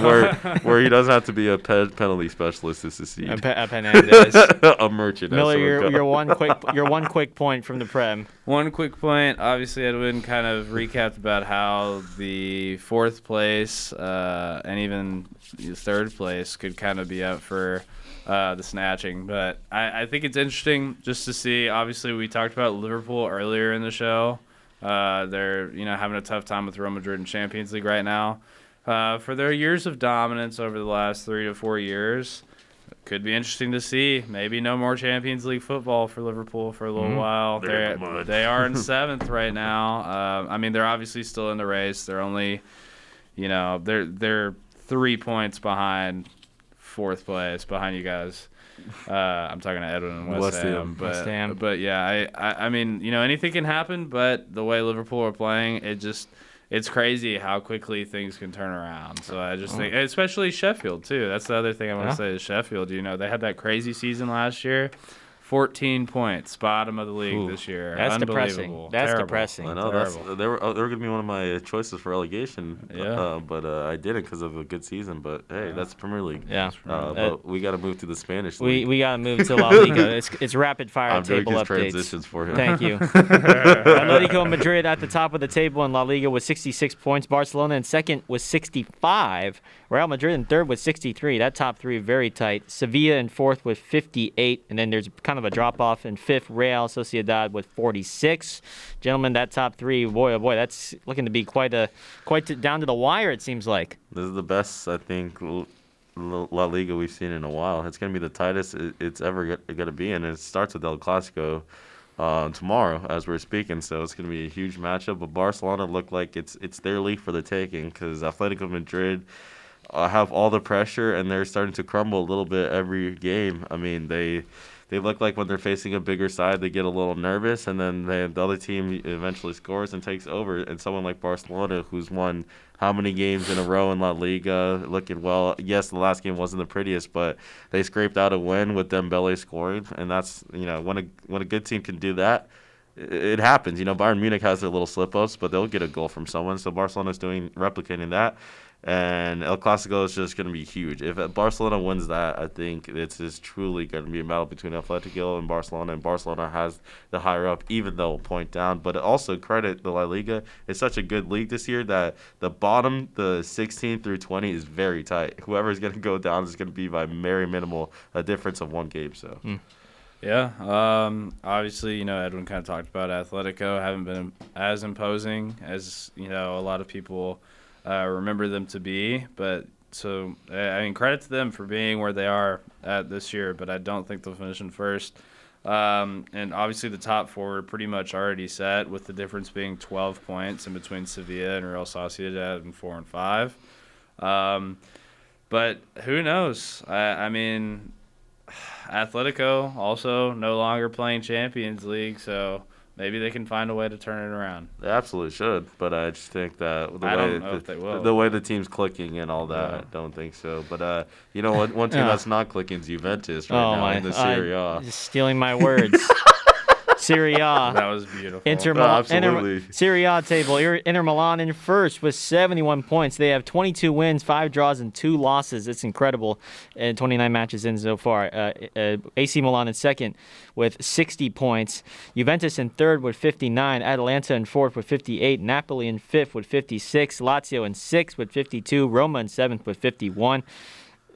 where where he doesn't have to be a pe- penalty specialist to succeed. Uh, Pe- uh, Penandez. a merchant. as Miller, someone your, your one quick your one quick point from the Prem. One quick point. Obviously, Edwin kind of recapped about how the fourth place uh, and even the third place could kind of be up for uh, the snatching. But I, I think it's interesting just to see. Obviously, we talked about Liverpool earlier in the show. Uh, they're you know having a tough time with Real Madrid in Champions League right now. Uh, for their years of dominance over the last three to four years, could be interesting to see. Maybe no more Champions League football for Liverpool for a little while. Mm-hmm. They're in They're, they are in seventh right now. Uh, I mean, they're obviously still in the race. They're only, you know, they're they're three points behind fourth place, behind you guys. Uh, I'm talking to Edwin and West, West Ham, Ham. but West Ham. but yeah, I, I I mean, you know, anything can happen. But the way Liverpool are playing, it just it's crazy how quickly things can turn around. So I just think, oh. especially Sheffield too. That's the other thing I want Yeah. to say is Sheffield. You know, they had that crazy season last year. 14 points, bottom of the league Ooh. this year. That's depressing. That's Terrible. depressing. I know that's they were oh, they were gonna be one of my choices for relegation. Yeah. Uh, but uh, I didn't because of a good season. But hey, that's Premier League. Yeah. Uh, Uh, but we got to move to the Spanish league. we we gotta move to La Liga. It's it's rapid fire I'm doing table updates. transitions for him. Thank you. Atletico Madrid at the top of the table in La Liga with 66 points. Barcelona in second with 65. Real Madrid in third with 63. That top three very tight. Sevilla in fourth with 58. And then there's kind of a drop off in fifth. Real Sociedad with 46. Gentlemen, that top three, boy oh boy, that's looking to be quite a quite to, down to the wire. It seems like. This is the best I think La Liga we've seen in a while. It's gonna be the tightest it's ever gonna be, and it starts with El Clasico uh, tomorrow as we're speaking. So it's gonna be a huge matchup. But Barcelona look like it's it's their league for the taking because Atletico Madrid uh, have all the pressure and they're starting to crumble a little bit every game. I mean they. They look like when they're facing a bigger side, they get a little nervous, and then they, the other team eventually scores and takes over. And someone like Barcelona, who's won how many games in a row in La Liga, looking well. Yes, the last game wasn't the prettiest, but they scraped out a win with Dembele scoring, and that's you know when a when a good team can do that, it, it happens. You know, Bayern Munich has their little slip ups, but they'll get a goal from someone. So Barcelona's doing replicating that. And El Clasico is just going to be huge. If Barcelona wins that, I think it's just truly going to be a battle between Atletico and Barcelona. And Barcelona has the higher up, even though point down. But also credit the La Liga. It's such a good league this year that the bottom, the 16 through 20, is very tight. Whoever is going to go down is going to be by very minimal a difference of one game. So Yeah. Um, obviously, you know, Edwin kind of talked about Atletico haven't been as imposing as, you know, a lot of people uh, remember them to be. But so, I mean, credit to them for being where they are at this year, but I don't think they'll finish in first. Um, and obviously the top four are pretty much already set, with the difference being 12 points in between Sevilla and Real Sociedad in four and five. Um, but who knows? I, I mean, Atletico also no longer playing Champions League, so maybe they can find a way to turn it around. They absolutely should, but I just think that the I way the, if they will. the way the team's clicking and all that, Yeah. I don't think so. But uh, you know what? One team Yeah. that's not clicking is Juventus right oh now my! in the Serie A. just stealing my words. Serie A. That was beautiful. Inter, Oh, Milan, Inter. Serie A table. Inter Inter Milan in first with 71 points. They have 22 wins, five draws, and two losses. It's incredible. And 29 matches in so far. Uh, uh, AC Milan in second with 60 points. Juventus in third with 59. Atalanta in fourth with 58. Napoli in fifth with 56. Lazio in sixth with 52. Roma in seventh with 51.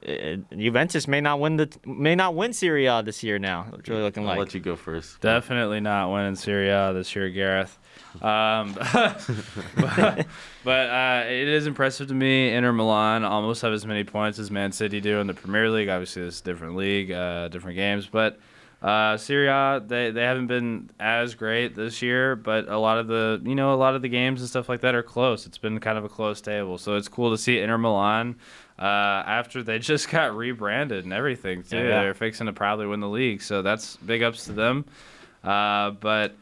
Uh, Juventus may not win the may not win Serie A this year. Now it's really looking I'll like. let you go first. Definitely not winning Serie A this year, Gareth. Um, but but uh, it is impressive to me. Inter Milan almost have as many points as Man City do in the Premier League. Obviously, it's a different league, uh, different games. But uh, Serie A, they, they haven't been as great this year. But a lot of the you know a lot of the games and stuff like that are close. It's been kind of a close table. So it's cool to see Inter Milan. Uh, after they just got rebranded and everything too, Yeah, yeah. they're fixing to probably win the league. So that's big ups to them. Uh, but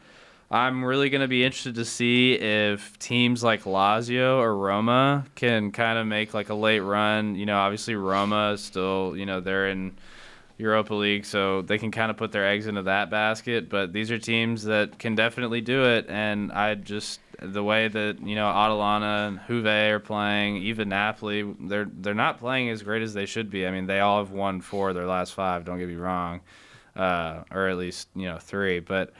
I'm really going to be interested to see if teams like Lazio or Roma can kind of make like a late run. You know, obviously Roma is still, you know, they're in Europa League, so they can kind of put their eggs into that basket. But these are teams that can definitely do it, and I just the way that you know Atalanta and Juve are playing, even Napoli, they're they're not playing as great as they should be. I mean, they all have won four of their last five. Don't get me wrong, uh, or at least you know three, but.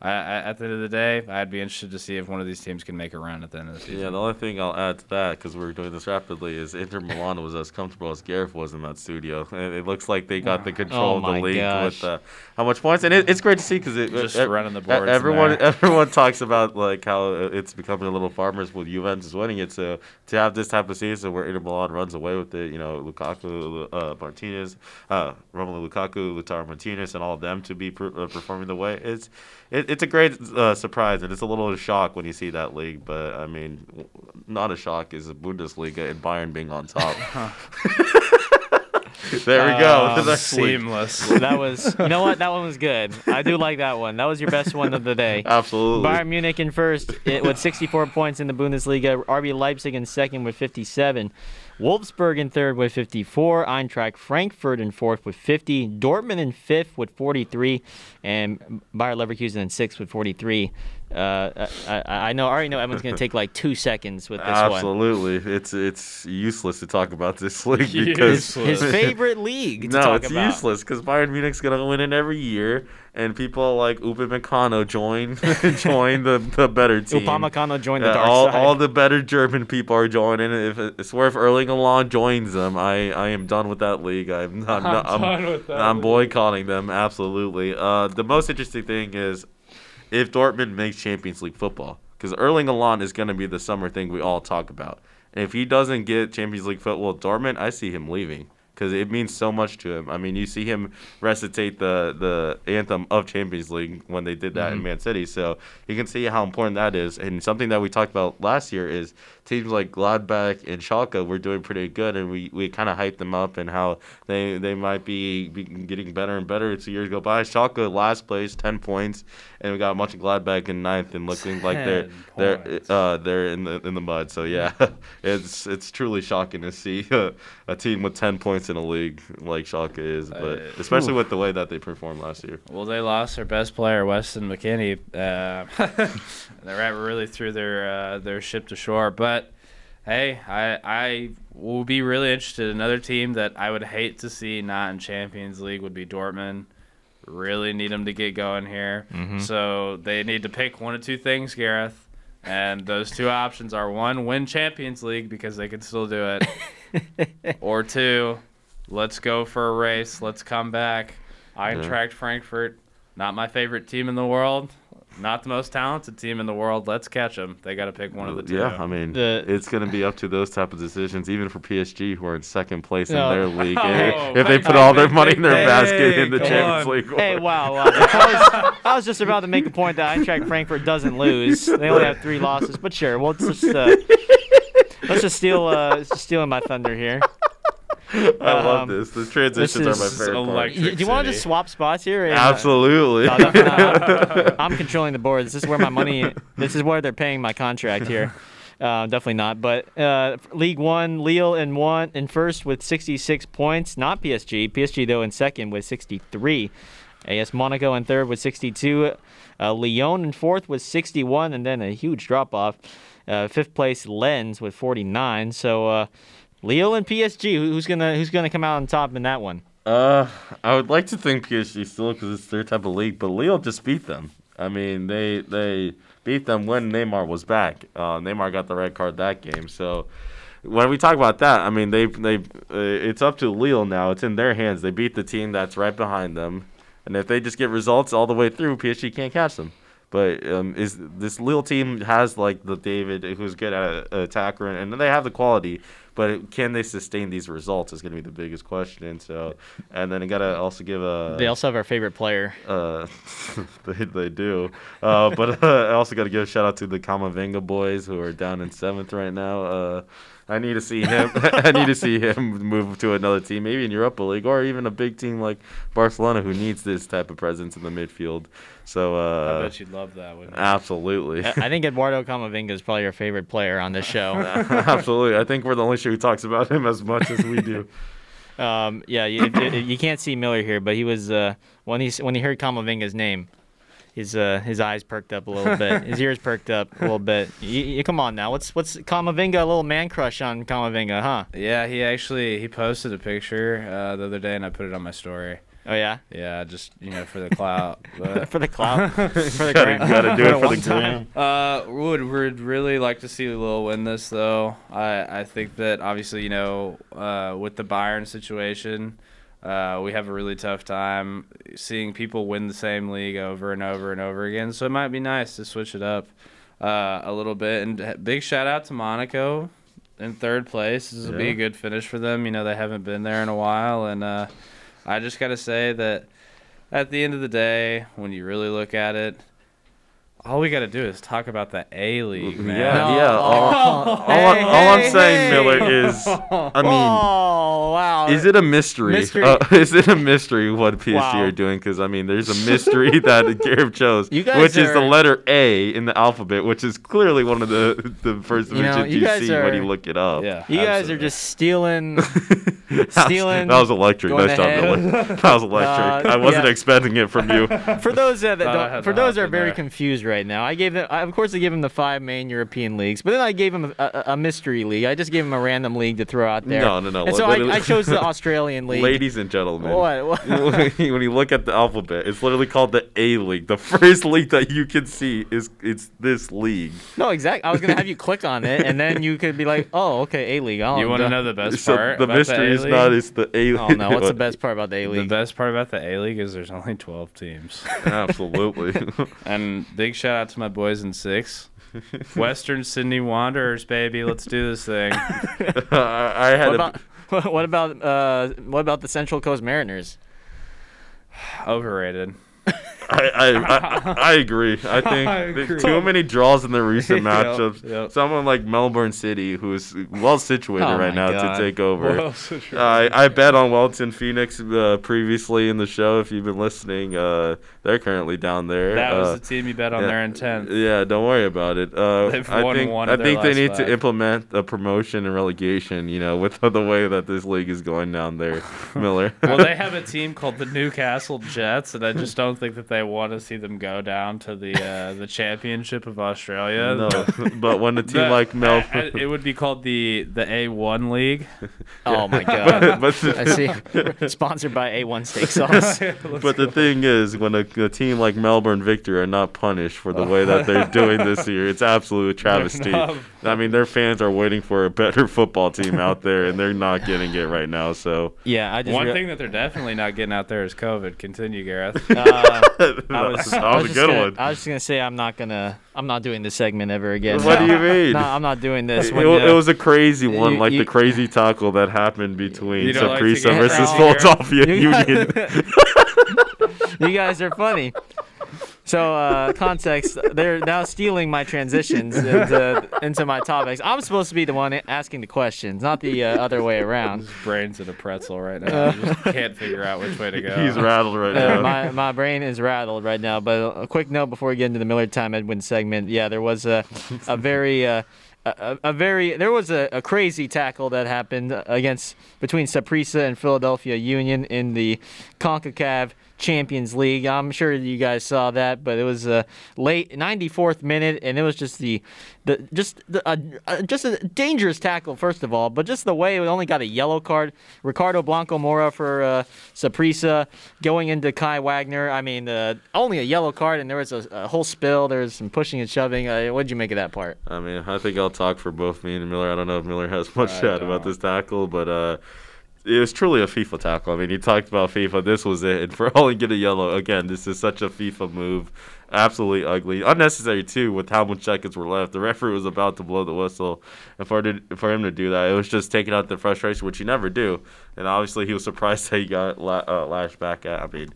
I, I, at the end of the day, I'd be interested to see if one of these teams can make a run at the end of the season. Yeah, the only thing I'll add to that, because we're doing this rapidly, is Inter Milan was as comfortable as Gareth was in that studio. And it looks like they got the control Oh of the league gosh. with uh, how much points, and it, it's great to see because it Just ev- running the boards Everyone, everyone talks about like how it's becoming a little farmers with Juventus winning it. So to have this type of season where Inter Milan runs away with it, you know, Lukaku, uh, Martinez, uh, Romelu Lukaku, Lautaro Martinez, and all of them to be per, uh, performing the way it's it, it's a great uh, surprise, and it's a little shock when you see that league. But I mean, not a shock is the Bundesliga and Bayern being on top. there we go. Um, The next league. Seamless. That was, you know what? That one was good. I do like that one. That was your best one of the day. Absolutely. Bayern Munich in first it, with 64 points in the Bundesliga. RB Leipzig in second with 57. Wolfsburg in third with 54. Eintracht Frankfurt in fourth with 50. Dortmund in fifth with 43. And Bayer Leverkusen in sixth with 43. Uh, I, I I know, I already know Evan's going to take like two seconds with this one. Absolutely. It's it's useless to talk about this league because His favorite league to no, talk it's about. useless because Bayern Munich's gonna win it every year, and people like Upamecano join join the, the better team. Upamecano joined the dark all, side. all the better German people are joining. If it's where if Erling Haaland joins them, I, I am done with that league. I'm I'm, not, I'm, done with that I'm league. boycotting them absolutely. Uh, the most interesting thing is if Dortmund makes Champions League football, because Erling Haaland is going to be the summer thing we all talk about. And if he doesn't get Champions League football Dortmund, I see him leaving because it means so much to him. I mean, you see him recitate the the anthem of Champions League when they did that in mm-hmm. Man City, so you can see how important that is. And something that we talked about last year is teams like Gladbach and Schalke were doing pretty good, and we, we kind of hyped them up and how they they might be, be getting better and better as the years go by. Schalke last place, ten points, and we got much Gladbach in ninth and looking like they're 10 they're uh, they're in the in the mud. So yeah, it's it's truly shocking to see a, a team with ten points in a league like Schalke is, but Uh, especially with the way that they performed last year. Well, they lost their best player, Weston McKennie. Uh, they really threw their uh, their ship to shore. But hey, I I will be really interested. Another team that I would hate to see not in Champions League would be Dortmund. Really need them to get going here. Mm-hmm. So they need to pick one of two things, Gareth. And those two options are one, win Champions League because they can still do it, or two, let's go for a race. Let's come back. Eintracht Frankfurt, not my favorite team in the world. Not the most talented team in the world. Let's catch them. They got to pick one of the two. Yeah, I mean, The- it's going to be up to those type of decisions, even for PSG, who are in second place No. in their league. Oh, if they put all their money in their Hey, basket in the come Champions on. League. Hey, wow, wow. I was, I was just about to make a point that Eintracht Frankfurt doesn't lose. They only have three losses, but sure, we'll just uh, let's just steal uh, stealing my thunder here. I love Um, this. The transitions this are my favorite part. electric. Do you want to just swap spots here? uh, Absolutely. No. I'm, controlling the board. This is where my money. This is where they're paying my contract here. Uh, definitely not. But uh, Ligue 1, Lille in one in first with 66 points. Not PSG. PSG though in second with 63. AS Monaco in third with 62. Uh, Lyon in fourth with 61, and then a huge drop off. Uh, fifth place Lens with 49. So Lille and PSG. Who's gonna Who's gonna come out on top in that one? Uh, I would like to think PSG still because it's their type of league, but Lille just beat them. I mean, they they beat them when Neymar was back. Uh, Neymar got the red card that game. So when we talk about that, I mean, they they uh, it's up to Lille now. It's in their hands. They beat the team that's right behind them, and if they just get results all the way through, PSG can't catch them. But um, is this Lille team has like the David who's good at a, attacker and, and they have the quality, but can they sustain these results is going to be the biggest question. So, and then I gotta also give a They also have our favorite player. uh, they, they do. Uh, but uh, I also got to give a shout out to the Camavinga boys who are down in seventh right now. I need to see him. I need to see him move to another team, maybe in Europa League or even a big team like Barcelona, who needs this type of presence in the midfield. So, I uh, bet you'd love that. Wouldn't absolutely, I I think Eduardo Camavinga is probably your favorite player on this show. absolutely. I think we're the only show who talks about him as much as we do. Um, yeah, you, you- you can't see Miller here, but he was uh, when he when he heard Camavinga's name, his uh, his eyes perked up a little bit, his ears perked up a little bit. You, you, come on now, what's what's Camavinga A little man crush on Camavinga, huh? Yeah, he actually he posted a picture uh, the other day, and I put it on my story. Oh yeah, Yeah, just you know for the clout. But, for the clout, for the Gotta, gram. gotta do it for the one gram. uh, would would really like to see Lille win this though. I I think that obviously you know uh, with the Bayern situation. Uh, we have a really tough time seeing people win the same league over and over and over again. So it might be nice to switch it up uh, a little bit. And big shout out to Monaco in third place. This will be a good finish for them. You know, they haven't been there in a while. And uh, I just got to say that at the end of the day, when you really look at it, all we got to do is talk about the A League, man. Yeah, yeah. All, all, I- all I'm saying, Miller, is I mean. oh wow, Is it a mystery? Mystery. Uh, is it a mystery what PSG Wow. are doing? Because I mean, there's a mystery that Gareth chose, You guys which is the letter A in the alphabet, which is clearly one of the the first You know, you you, guys see when you look it up. Yeah. You guys are just stealing. Stealing, That was electric. Nice job. Miller. That was electric. Uh, I wasn't yeah. expecting it from you. For those uh, that don't, for those that are very confused right now, I gave them. I, of course, I gave him the five main European leagues, but then I gave him a, a, a mystery league. I just gave him a random league to throw out there. No, no, no, And so I, I chose the Australian league. Ladies and gentlemen, What? what? when you look at the alphabet, it's literally called the A League. The first league that you can see is it's this league. no, exactly. I was gonna have you click on it, and then you could be like, "Oh, okay, A league." Oh, You want to know the best So part? the about mystery the is A-League? not it's the A League. Oh no, what's the best part about the A league? The best part about the A League is there's only 12 teams. Absolutely. and big shout out to my boys in six. Western Sydney Wanderers, baby. Let's do this thing. I, I had What a, about what about uh what about the Central Coast Mariners? Overrated. I, I, I, agree. I think I agree. too many draws in the recent matchups. yep. Someone like Melbourne City, who's well situated Oh right now God. to take over. Well. I, I bet on Wellington Phoenix uh, previously in the show. If you've been listening, uh, they're currently down there. that was Uh, the team you bet on yeah, their intent. Yeah, don't worry about it. Uh, They've I won think one I think they need five. to implement a promotion and relegation. You know, with the way that this league is going down there, Miller. well, they have a team called the Newcastle Jets, and I just don't think that they want to see them go down to the uh, the championship of Australia. no, but when a team The- like Melbourne, I- it would be called the the A1 League. Oh my god! but, but I see. Sponsored by A1 Steak Sauce. But the thing is, when a, a team like Melbourne Victory are not punished for the way that they're doing this year, it's absolute travesty. not. I mean, their fans are waiting for a better football team out there, and they're not getting it right now. So Yeah, I just One rea- thing that they're definitely not getting out there is COVID. Continue, Gareth. uh, that I was, was, I that was a just good gonna- one. I was just gonna say I'm not gonna. I'm not doing this segment ever again. What do you mean? No, I'm not doing this. It, When, it uh, was a crazy one, you- like you- the crazy tackle that happened between You don't like to Saprissa get versus? Philadelphia You guys- Union. you guys are funny. So uh, context, they're now stealing my transitions into, into my topics. I'm supposed to be the one asking the questions, not the uh, other way around. His brain's in a pretzel right now. He just can't figure out which way to go. He's rattled right Uh, now. my my brain is rattled right now. But a quick note before we get into the Miller Time Edwin segment. Yeah, there was a a very uh, a, a very there was a, a crazy tackle that happened against between Saprissa and Philadelphia Union in the Concacaf Champions League. I'm sure you guys saw that, but it was a late 94th minute, and it was just the the just the, uh, uh, just a dangerous tackle first of all, but just the way it only got a yellow card. Ricardo Blanco Mora for uh, Saprissa going into Kai Wagner. I mean, uh, only a yellow card, and there was a, a whole spill. There was some pushing and shoving. Uh, what did you make of that part? I mean, I think I'll talk for both me and Miller. I don't know if Miller has much to add about this tackle, but uh, it was truly a FIFA tackle. I mean, he talked about FIFA. This was it. And for only getting a yellow, again, this is such a FIFA move. Absolutely ugly. Unnecessary, too, with how much seconds were left. The referee was about to blow the whistle. And for, for him to do that, it was just taking out the frustration, which you never do. And obviously, he was surprised that he got la- uh, lashed back at. I mean,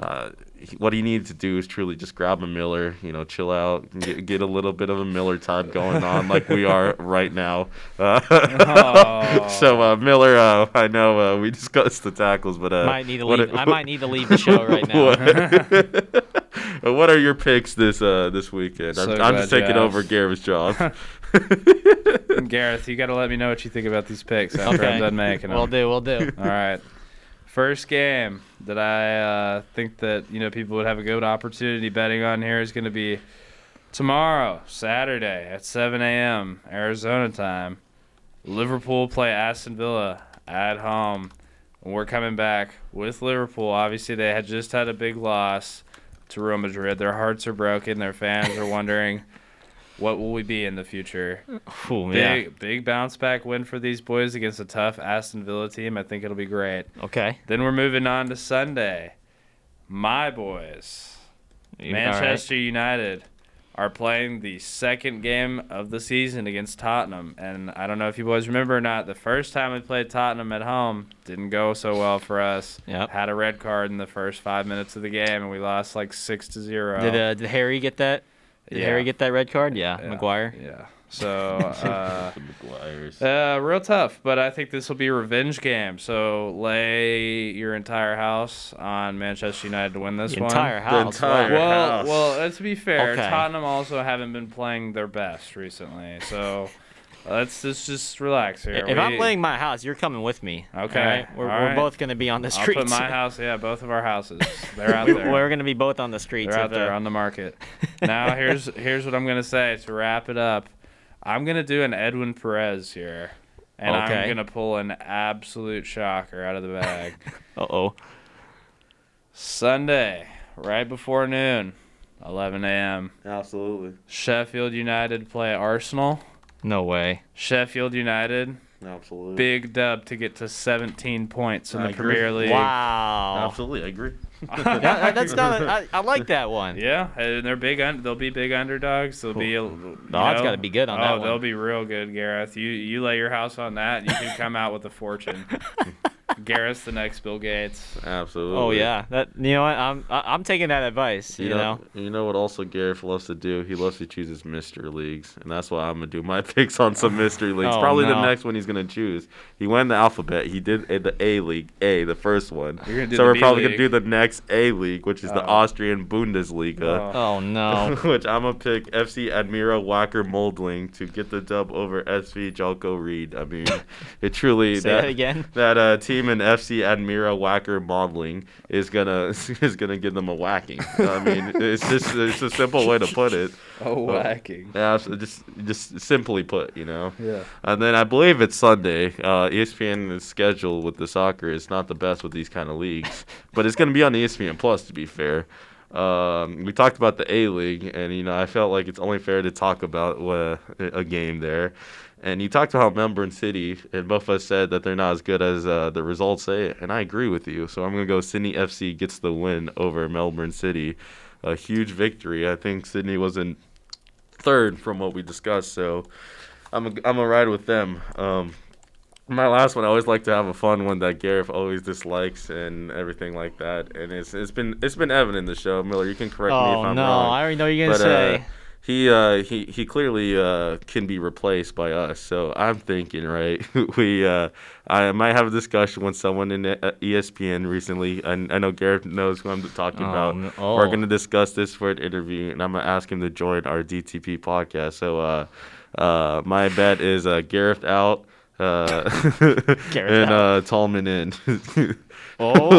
uh, he- what he needed to do is truly just grab a Miller, you know, chill out, get, get a little bit of a Miller time going on like we are right now. Uh, Oh. so uh, Miller, uh, I know uh, we discussed the tackles, but uh, might need to leave. are- I might need to leave the show right now. what, what are your picks this uh, this weekend? So I'm, I'm just glad you taking over asked. Gareth's job. Gareth, you got to let me know what you think about these picks after Okay, I'm done making them. we'll do. We'll do. All right. First game that I uh, think that you know people would have a good opportunity betting on here is going to be tomorrow, Saturday at 7 a.m. Arizona time. Liverpool play Aston Villa at home. And we're coming back with Liverpool. Obviously, they had just had a big loss to Real Madrid. Their hearts are broken. Their fans are wondering what will we be in the future. Ooh, yeah. Big big bounce back win for these boys against a tough Aston Villa team. I think it'll be great. Okay. Then we're moving on to Sunday. My boys, You- Manchester United, are playing the second game of the season against Tottenham. And I don't know if you boys remember or not, the first time we played Tottenham at home didn't go so well for us. Yep. Had a red card in the first five minutes of the game, and we lost like six to zero. Did uh, did Harry get that? Did Yeah. Harry get that red card? Yeah, Yeah. Maguire. Yeah. So. Uh, Uh, real tough, but I think this will be a revenge game. So lay your entire house on Manchester United to win this The one. entire house. entire- Well, house. well, let's be fair. Okay. Tottenham also haven't been playing their best recently, so let's, let's just relax here. If I'm We- laying my house, you're coming with me. Okay, all right? We're, all we're both going to be on the streets. I'll put my house. Yeah, both of our houses. They're out there. We're going to be both on the streets. They're out there uh, on the market. now here's here's what I'm gonna say to wrap it up. I'm gonna do an Edwin Perez here, and Okay. I'm gonna pull an absolute shocker out of the bag. Uh-oh. Sunday, right before noon, 11 a.m. Absolutely. Sheffield United play Arsenal. No way. Sheffield United, Absolutely. big dub to get to 17 points in I the agree. Premier League. Wow. Absolutely, I agree. That- that- uh, that's not. A, I, I like that one. Yeah, and they're big. Un- they'll be big underdogs. They'll be. The odds gotta be good on oh, that one. they'll be real good, Gareth. You you lay your house on that, you can come out with a fortune. Gareth's the next Bill Gates. Absolutely. Oh yeah. That you know what? I'm I, I'm taking that advice. You, You know. know, you know what? Also, Gareth loves to do. He loves to choose his mystery leagues, and that's why I'm gonna do my picks on some mystery leagues. Oh, Probably the next one he's gonna choose. He went the alphabet. He did uh, the A league, A, the first one. You're gonna do so the we're B probably league. gonna do the next A league, which is the Oh. Austrian Bundesliga. Oh no. which I'm gonna pick FC Admira Wacker Mödling to get the dub over SV Josko Ried. I mean, it truly Say that again. that uh, team in FC Admira Wacker Modeling is gonna is gonna give them a whacking. I mean, it's just it's a simple way to put it. Oh, whacking. Yeah, so just just simply put, you know. Yeah. And then I believe it's Sunday. Uh, ESPN's schedule with the soccer is not the best with these kind of leagues, but it's gonna be on ESPN Plus to be fair. Um, we talked about the A League, and you know I felt like it's only fair to talk about uh, a game there. And you talked about Melbourne City, and both of us said that they're not as good as uh, the results say, and I agree with you. So I'm going to go Sydney FC gets the win over Melbourne City. A huge victory. I think Sydney was in third from what we discussed, so I'm a, I'm a ride with them. Um, my last one, I always like to have a fun one that Gareth always dislikes and everything like that, and it's it's been it's been evident in the show. Miller, you can correct me if Oh I'm no, wrong. Oh no, I already know what you're gonna But, say. uh, he uh, he he clearly uh, can be replaced by us. So I'm thinking, right? we uh, I might have a discussion with someone in uh, ESPN recently. I, I know Gareth knows who I'm talking Oh, about. no- We're oh. going to discuss this for an interview, and I'm gonna ask him to join our DTP podcast. So uh, uh, my bet is uh, Gareth out. Uh, Gareth and uh, Twellman in. oh,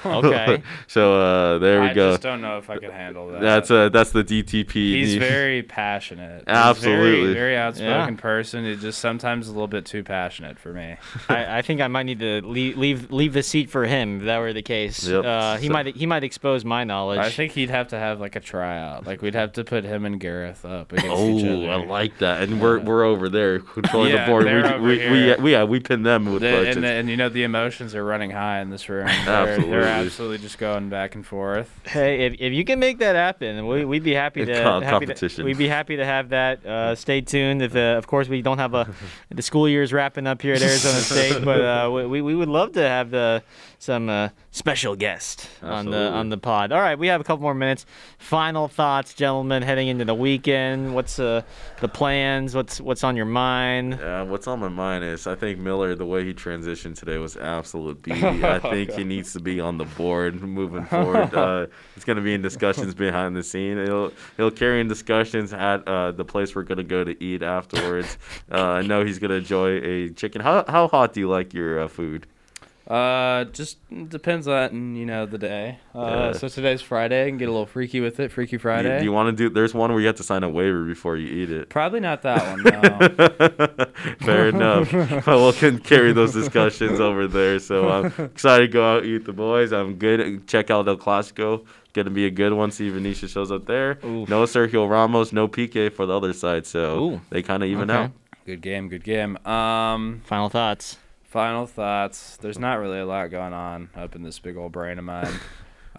okay. so uh, there we I go. I just don't know if I could handle that. That's uh, that's the DTP. He's very passionate. He's Absolutely. very, very outspoken Yeah. person. He's just sometimes a little bit too passionate for me. I, I think I might need to leave, leave leave the seat for him if that were the case. Yep. Uh, he So- might he might expose my knowledge. I think he'd have to have like a tryout. Like we'd have to put him and Gareth up against each Oh, other. I like that, and we're we're over there controlling Yeah, the board. We, over we, we, here. we yeah we pin them with The- questions. and, and you know the emotions are running high in this room. They're, Absolutely. They're absolutely just going back and forth. Hey, if, if you can make that happen, we, we'd be happy to, Com- happy to competition. we'd be happy to have that. Uh, stay tuned. If uh, of course we don't have a the school year's wrapping up here at Arizona State, but uh, we, we would love to have the some uh, special guest on the on the pod. All right, we have a couple more minutes. Final thoughts, gentlemen, heading into the weekend. What's uh, the plans? What's what's on your mind? Uh, what's on my mind is I think Miller, the way he transitioned today was absolute beauty. I think he needs to be on the board moving forward. Uh, he's going to be in discussions behind the scene. He'll he'll carry in discussions at uh, the place we're going to go to eat afterwards. uh, I know he's going to enjoy a chicken. How how hot do you like your uh, food? Uh, just depends on you know the day. Uh, Yeah. so today's Friday. I can get a little freaky with it. Freaky Do you, Friday. do you want to do? There's one where you have to sign a waiver before you eat it. Probably not that one. No. Fair enough. But we'll can carry those discussions over there. So I'm excited to go out eat the boys. I'm good. Check out El Clasico. Gonna be a good one. See if Vinicius shows up there. Oof. No Sergio Ramos. No PK for the other side. So Ooh. they kind of even Okay. out. good game. Good game. Um, Final thoughts. Final thoughts. There's not really a lot going on up in this big old brain of mine.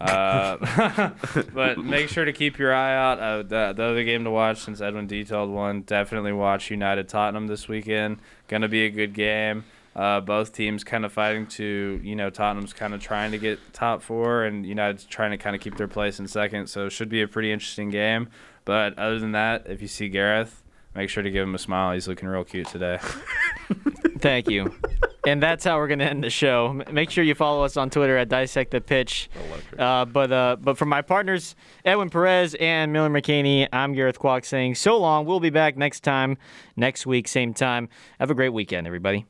Uh, but make sure to keep your eye out. Uh, the, the other game to watch, since Edwin detailed one, definitely watch United Tottenham this weekend. Gonna be a good game. Uh, both teams kind of fighting to, you know, Tottenham's kind of trying to get top four, and United's trying to kind of keep their place in second. So it should be a pretty interesting game. But other than that, if you see Gareth, make sure to give him a smile. He's looking real cute today. Thank you. and that's how we're going to end the show. Make sure you follow us on Twitter at Dissect the Pitch. Uh, but uh, but for my partners, Edwin Perez and Miller McCaney, I'm Gareth Kwok saying so long. We'll be back next time, next week, same time. Have a great weekend, everybody.